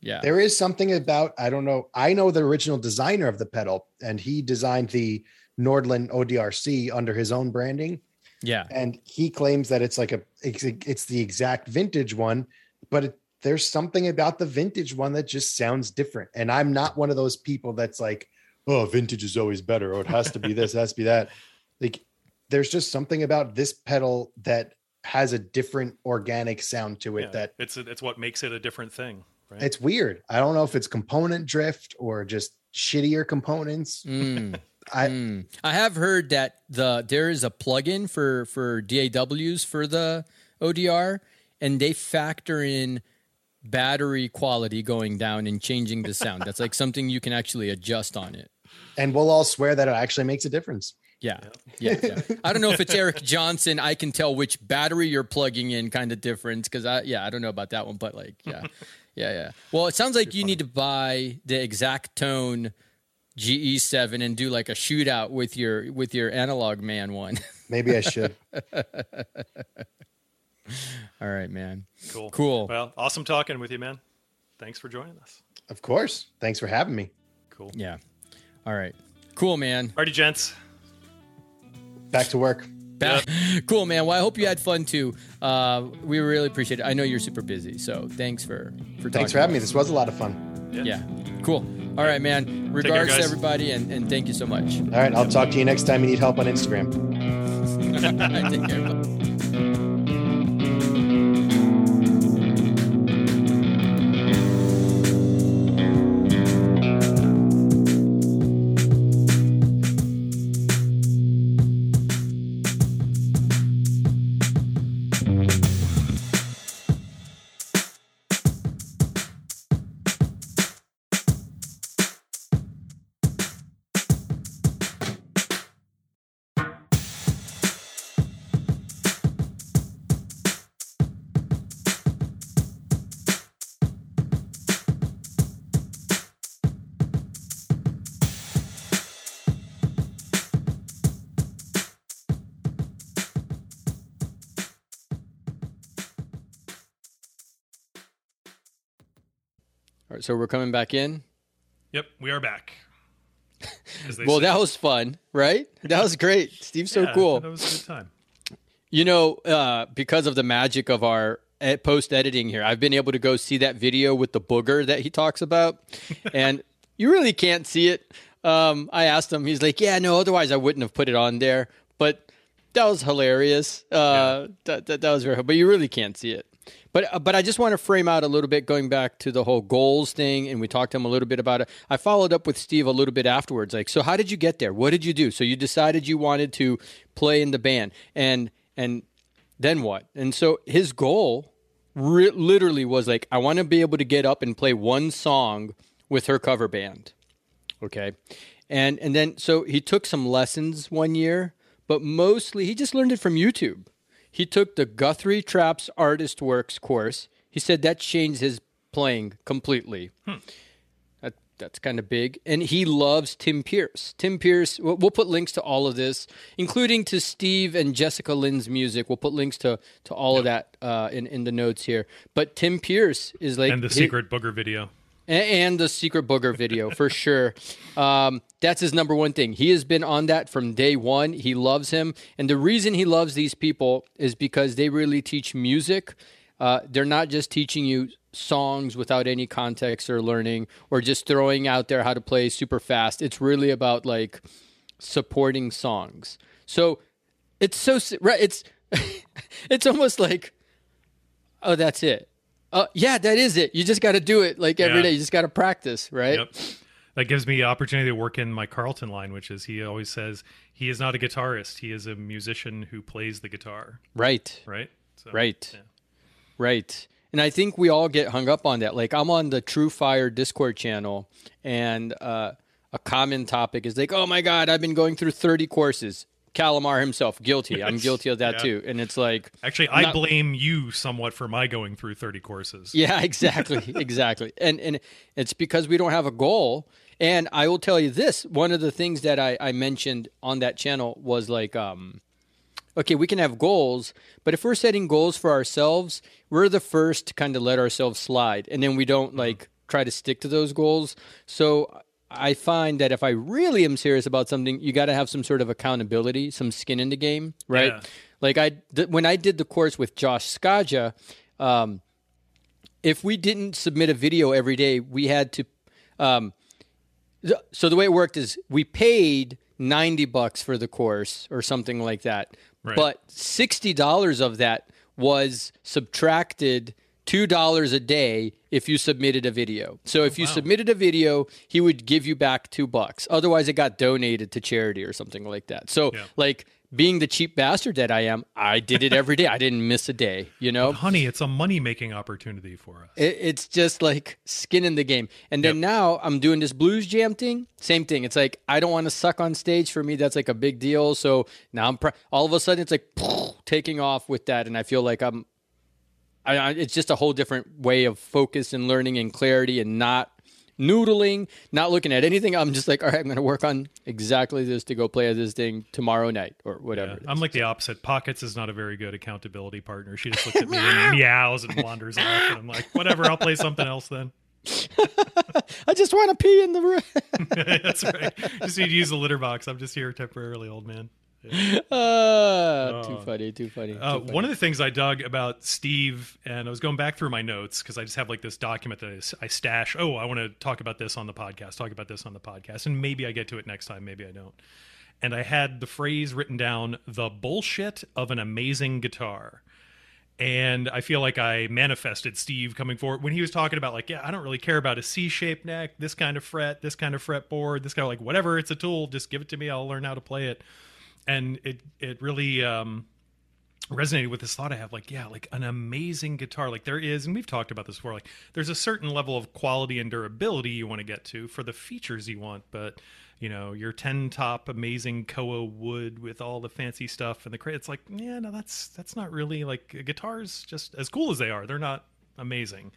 yeah. there is something about I don't know. I know the original designer of the pedal, and he designed the Nordland ODRC under his own branding. Yeah. and he claims that it's like a it's, it's the exact vintage one but it, there's something about the vintage one that just sounds different and i'm not one of those people that's like oh vintage is always better or it has to be this it has to be that like there's just something about this pedal that has a different organic sound to it Yeah. that it's it's what makes it a different thing. Right. it's weird i don't know if it's component drift or just shittier components <laughs> Mm, I- mm. I have heard that the there is a plugin for for DAWs for the ODR, and they factor in battery quality going down and changing the sound. That's like something you can actually adjust on it. and we'll all swear that it actually makes a difference Yeah. Yeah. yeah. I don't know if it's Eric Johnson. I can tell which battery you're plugging in kind of difference because I, yeah, I don't know about that one, but like, yeah. <laughs> Yeah. Yeah. Well, it sounds like you need to buy the exact tone GE7 and do like a shootout with your, with your analog man one. maybe i should <laughs> <laughs> All right, man. cool. Cool. Well, awesome talking with you, man. Thanks for joining us. of course thanks for having me Cool. Yeah. All right. Cool, man. Alrighty, gents. back to work Ba- <laughs> Cool, man. Well, I hope you had fun too. Uh, we really appreciate it. I know you're super busy, so thanks for for thanks for having me this was a lot of fun Yeah. Cool. All right, man. care, Regards to everybody, and, and thank you so much. All right, I'll talk to you next time you need help on Instagram. <laughs> Take care. Bye. Right, so we're coming back in. Yep, we are back. <laughs> Well, say. that was fun, right? That was great. Steve's so Yeah, cool. That was a good time. You know, uh, because of the magic of our post editing here, I've been able to go see that video with the booger that he talks about, <laughs> and you really can't see it. Um, I asked him, he's like, "Yeah, no, otherwise I wouldn't have put it on there." But that was hilarious. Uh, that, that that was very, but you really can't see it. But uh, but I just want to frame out a little bit, going back to the whole goals thing, and we talked to him a little bit about it. I followed up with Steve a little bit afterwards, like, so how did you get there? What did you do? So you decided you wanted to play in the band, and and then what? And so his goal re- literally was like, I want to be able to get up and play one song with her cover band. Okay. And and then so he took some lessons one year, but mostly he just learned it from YouTube. He took the Guthrie Trapp's Artist Works course. He said that changed his playing completely. That, that's kind of big. And he loves Tim Pierce. Tim Pierce, we'll, we'll put links to all of this, including to Steve and Jessica Lynn's music. We'll put links to, to all of that uh, in, in the notes here. But Tim Pierce is like. And the he- secret booger video. And, the secret booger video for <laughs> sure. Um, that's his number one thing. He has been on that from day one. He loves him, and the reason he loves these people is because they really teach music. Uh, they're not just teaching you songs without any context or learning, or just throwing out there how to play super fast. It's really about like supporting songs. So it's so right. It's <laughs> it's almost like oh, that's it. Uh, yeah, that is it. You just got to do it like every Yeah. day. You just got to practice, right? Yep. That gives me the opportunity to work in my Carlton line, which is he always says he is not a guitarist. He is a musician who plays the guitar. Right. Right. So, Right. yeah. Right. And I think we all get hung up on that. Like I'm on the TrueFire Discord channel, and uh, a common topic is like, "Oh my God, I've been going through 30 courses. Kalimar himself, guilty. I'm guilty of that Yeah. too. And it's like, Actually, I Not- blame you somewhat for my going through 30 courses. yeah, <laughs> exactly, exactly. And and it's because we don't have a goal. And I will tell you this: one of the things that I, I mentioned on that channel was like, um, okay, we can have goals, but if we're setting goals for ourselves, we're the first to kind of let ourselves slide, and then we don't like try to stick to those goals. So I find that if I really am serious about something, you got to have some sort of accountability, some skin in the game, right? Yeah. Like I th- when I did the course with Josh Skaja, um, if we didn't submit a video every day, we had to. Um, th- so the way it worked is we paid ninety bucks for the course or something like that, Right. but sixty dollars of that was subtracted two dollars a day if you submitted a video. So if oh, you submitted a video, he would give you back two bucks. Otherwise, it got donated to charity or something like that. So Yeah. like. Being the cheap bastard that I am, I did it every day. I didn't miss a day, you know? Honey, it's a money making opportunity for us. It, it's just like skin in the game. And then Yep. now I'm doing this blues jam thing. Same thing. It's like I don't want to suck on stage. For me, that's like a big deal. So now I'm pr- all of a sudden it's like <laughs> taking off with that, and I feel like I'm. I, I, it's just a whole different way of focus and learning and clarity, and not noodling, not looking at anything. I'm just like, all right, I'm going to work on exactly this to go play this thing tomorrow night or whatever. is. I'm like the opposite. Pockets is not a very good accountability partner. She just looks at <laughs> me and meows and wanders off, and I'm like, whatever. I'll play something else then. <laughs> I just want to pee in the room. <laughs> That's right. Just need to use the litter box. I'm just here temporarily, old man. Uh, <laughs> too funny, too funny. too Uh, funny. one of the things I dug about Steve, and I was going back through my notes because I just have like this document that I stash. Oh, I want to talk about this on the podcast, talk about this on the podcast, and maybe I get to it next time, maybe I don't. And I had the phrase written down the bullshit of an amazing guitar. And I feel like I manifested Steve coming forward when he was talking about like, yeah, I don't really care about a C-shaped neck, this kind of fret, this kind of fretboard, this kind of like whatever. It's a tool. Just give it to me. I'll learn how to play it. And it it really um, resonated with this thought I have. Like, yeah, like an amazing guitar. Like there is, and we've talked about this before. Like there's a certain level of quality and durability you want to get to for the features you want, but you know your 10 top amazing koa wood with all the fancy stuff and the crate it's like yeah no that's that's not really like guitars just as cool as they are they're not amazing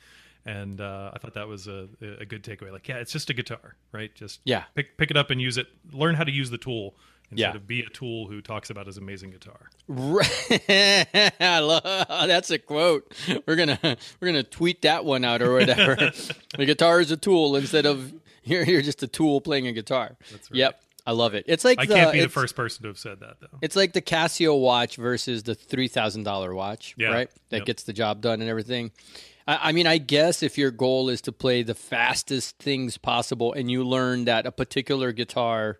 and uh, i thought that was a, a good takeaway like yeah it's just a guitar right just Yeah. pick, pick it up and use it learn how to use the tool instead Yeah. of be a tool who talks about his amazing guitar <laughs> I love, that's a quote. We're gonna we're gonna tweet that one out or whatever. <laughs> the guitar is a tool instead of you're you're just a tool playing a guitar. That's right. Yep, I love it. It's like i the, can't be the first person to have said that though It's like the Casio watch versus the three thousand dollar watch, Yeah. right? That Yep. gets the job done and everything. I, I mean, I guess if your goal is to play the fastest things possible, and you learn that a particular guitar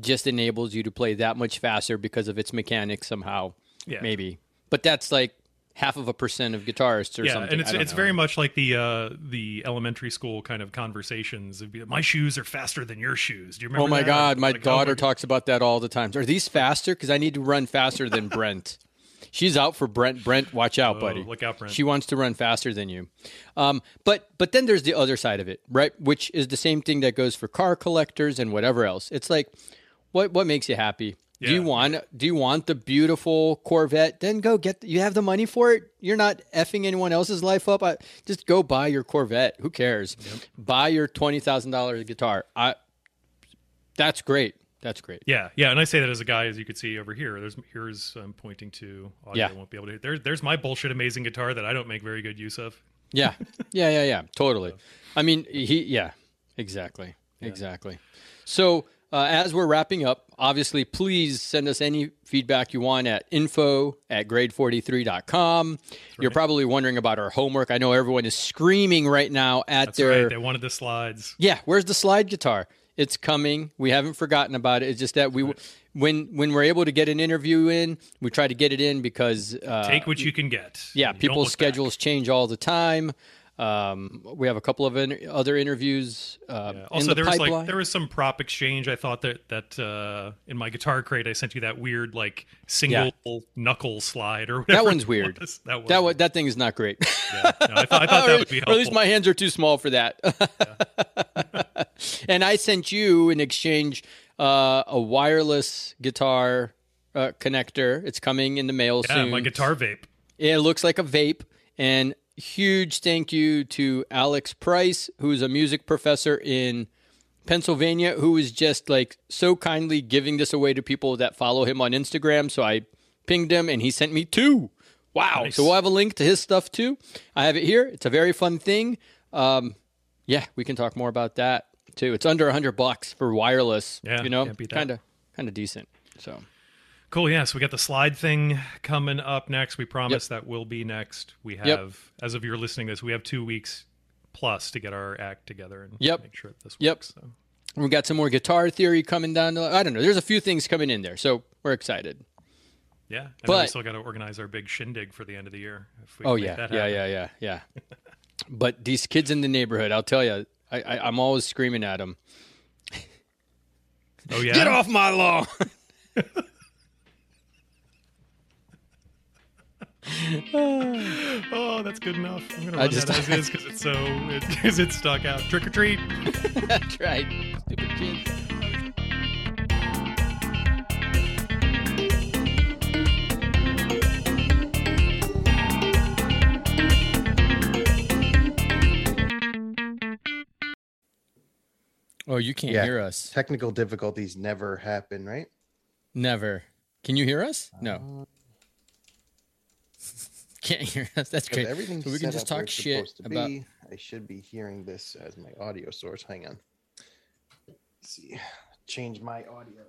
just enables you to play that much faster because of its mechanics somehow, Yeah. maybe. But that's like half of a percent of guitarists or yeah, something. and it's it's know. very much like the uh, the elementary school kind of conversations. My shoes are faster than your shoes. Do you remember? Oh my that? God, my Like, oh daughter my- talks about that all the time. Are these faster? Because I need to run faster than Brent. <laughs> She's out for Brent. Brent, watch out, Oh, buddy. look out, Brent. She wants to run faster than you. Um, but but then there's the other side of it, right? Which is the same thing that goes for car collectors and whatever else. It's like, what what makes you happy? Do you want do you want the beautiful Corvette? Then go get. You have the money for it. You're not effing anyone else's life up. I, just go buy your Corvette. Who cares? Buy your twenty thousand dollars guitar. I. That's great. That's great. Yeah, yeah, and I say that as a guy, as you could see over here. There's here's I'm pointing to. Audio Yeah. won't be able to. There, there's my bullshit amazing guitar that I don't make very good use of. Yeah, <laughs> yeah, yeah, yeah. Totally. I mean, he. Yeah, exactly, exactly. So uh, as we're wrapping up, obviously, please send us any feedback you want at info at grade43.com. You're probably wondering about our homework. I know everyone is screaming right now at That's their. right. They wanted the slides. Yeah, where's the slide guitar? It's coming. We haven't forgotten about it. It's just that we, when when we're able to get an interview in, we try to get it in because uh, Take what you can get. yeah, and you don't people's schedules change all the time. Um, we have a couple of in- other interviews. Uh, in Also, the there was pipeline. like there was some prop exchange. I thought that that uh, in my guitar crate, I sent you that weird like single knuckle slide or whatever. that one's weird. was. That was that that thing is not great. yeah. No, I thought, I thought <laughs> that would be or at least my hands are too small for that. <laughs> and I sent you in exchange uh, a wireless guitar uh, connector. It's coming in the mail Yeah, soon. my guitar vape. It looks like a vape. And huge thank you to Alex Price, who's a music professor in Pennsylvania, who is just like so kindly giving this away to people that follow him on Instagram. So I pinged him and he sent me two. Wow. Nice. So we'll have a link to his stuff too. I have it here. It's a very fun thing. Um, yeah, we can talk more about that too. It's under a hundred bucks for wireless. Yeah, you know, can't beat that. kind of, kind of decent. So Cool. Yeah. So we got the slide thing coming up next. We promise that will be next. We have, Yep. as of you're listening to this, we have two weeks plus to get our act together and Yep. make sure that this Yep. works. So. we got some more guitar theory coming down. The, I don't know. There's a few things coming in there, so we're excited. Yeah. And then we But- still got to organize our big shindig for the end of the year. If we Oh yeah, yeah, yeah, yeah, yeah. but these kids in the neighborhood, I'll tell you, I, I, I'm always screaming at them. Oh <laughs> yeah. Get off my lawn! <laughs> <laughs> Oh, that's good enough. I'm gonna I run just- that as is <laughs> because it's so because it's stuck out. Trick or treat. That's right, stupid kids. Oh, you can't Yeah. hear us. Technical difficulties never happen, right? Never. Can you hear us? Uh, No. Can't hear us. That's great. everything's So we can just talk shit about. be. I should be hearing this as my audio source. Hang on. Let's see. Change my audio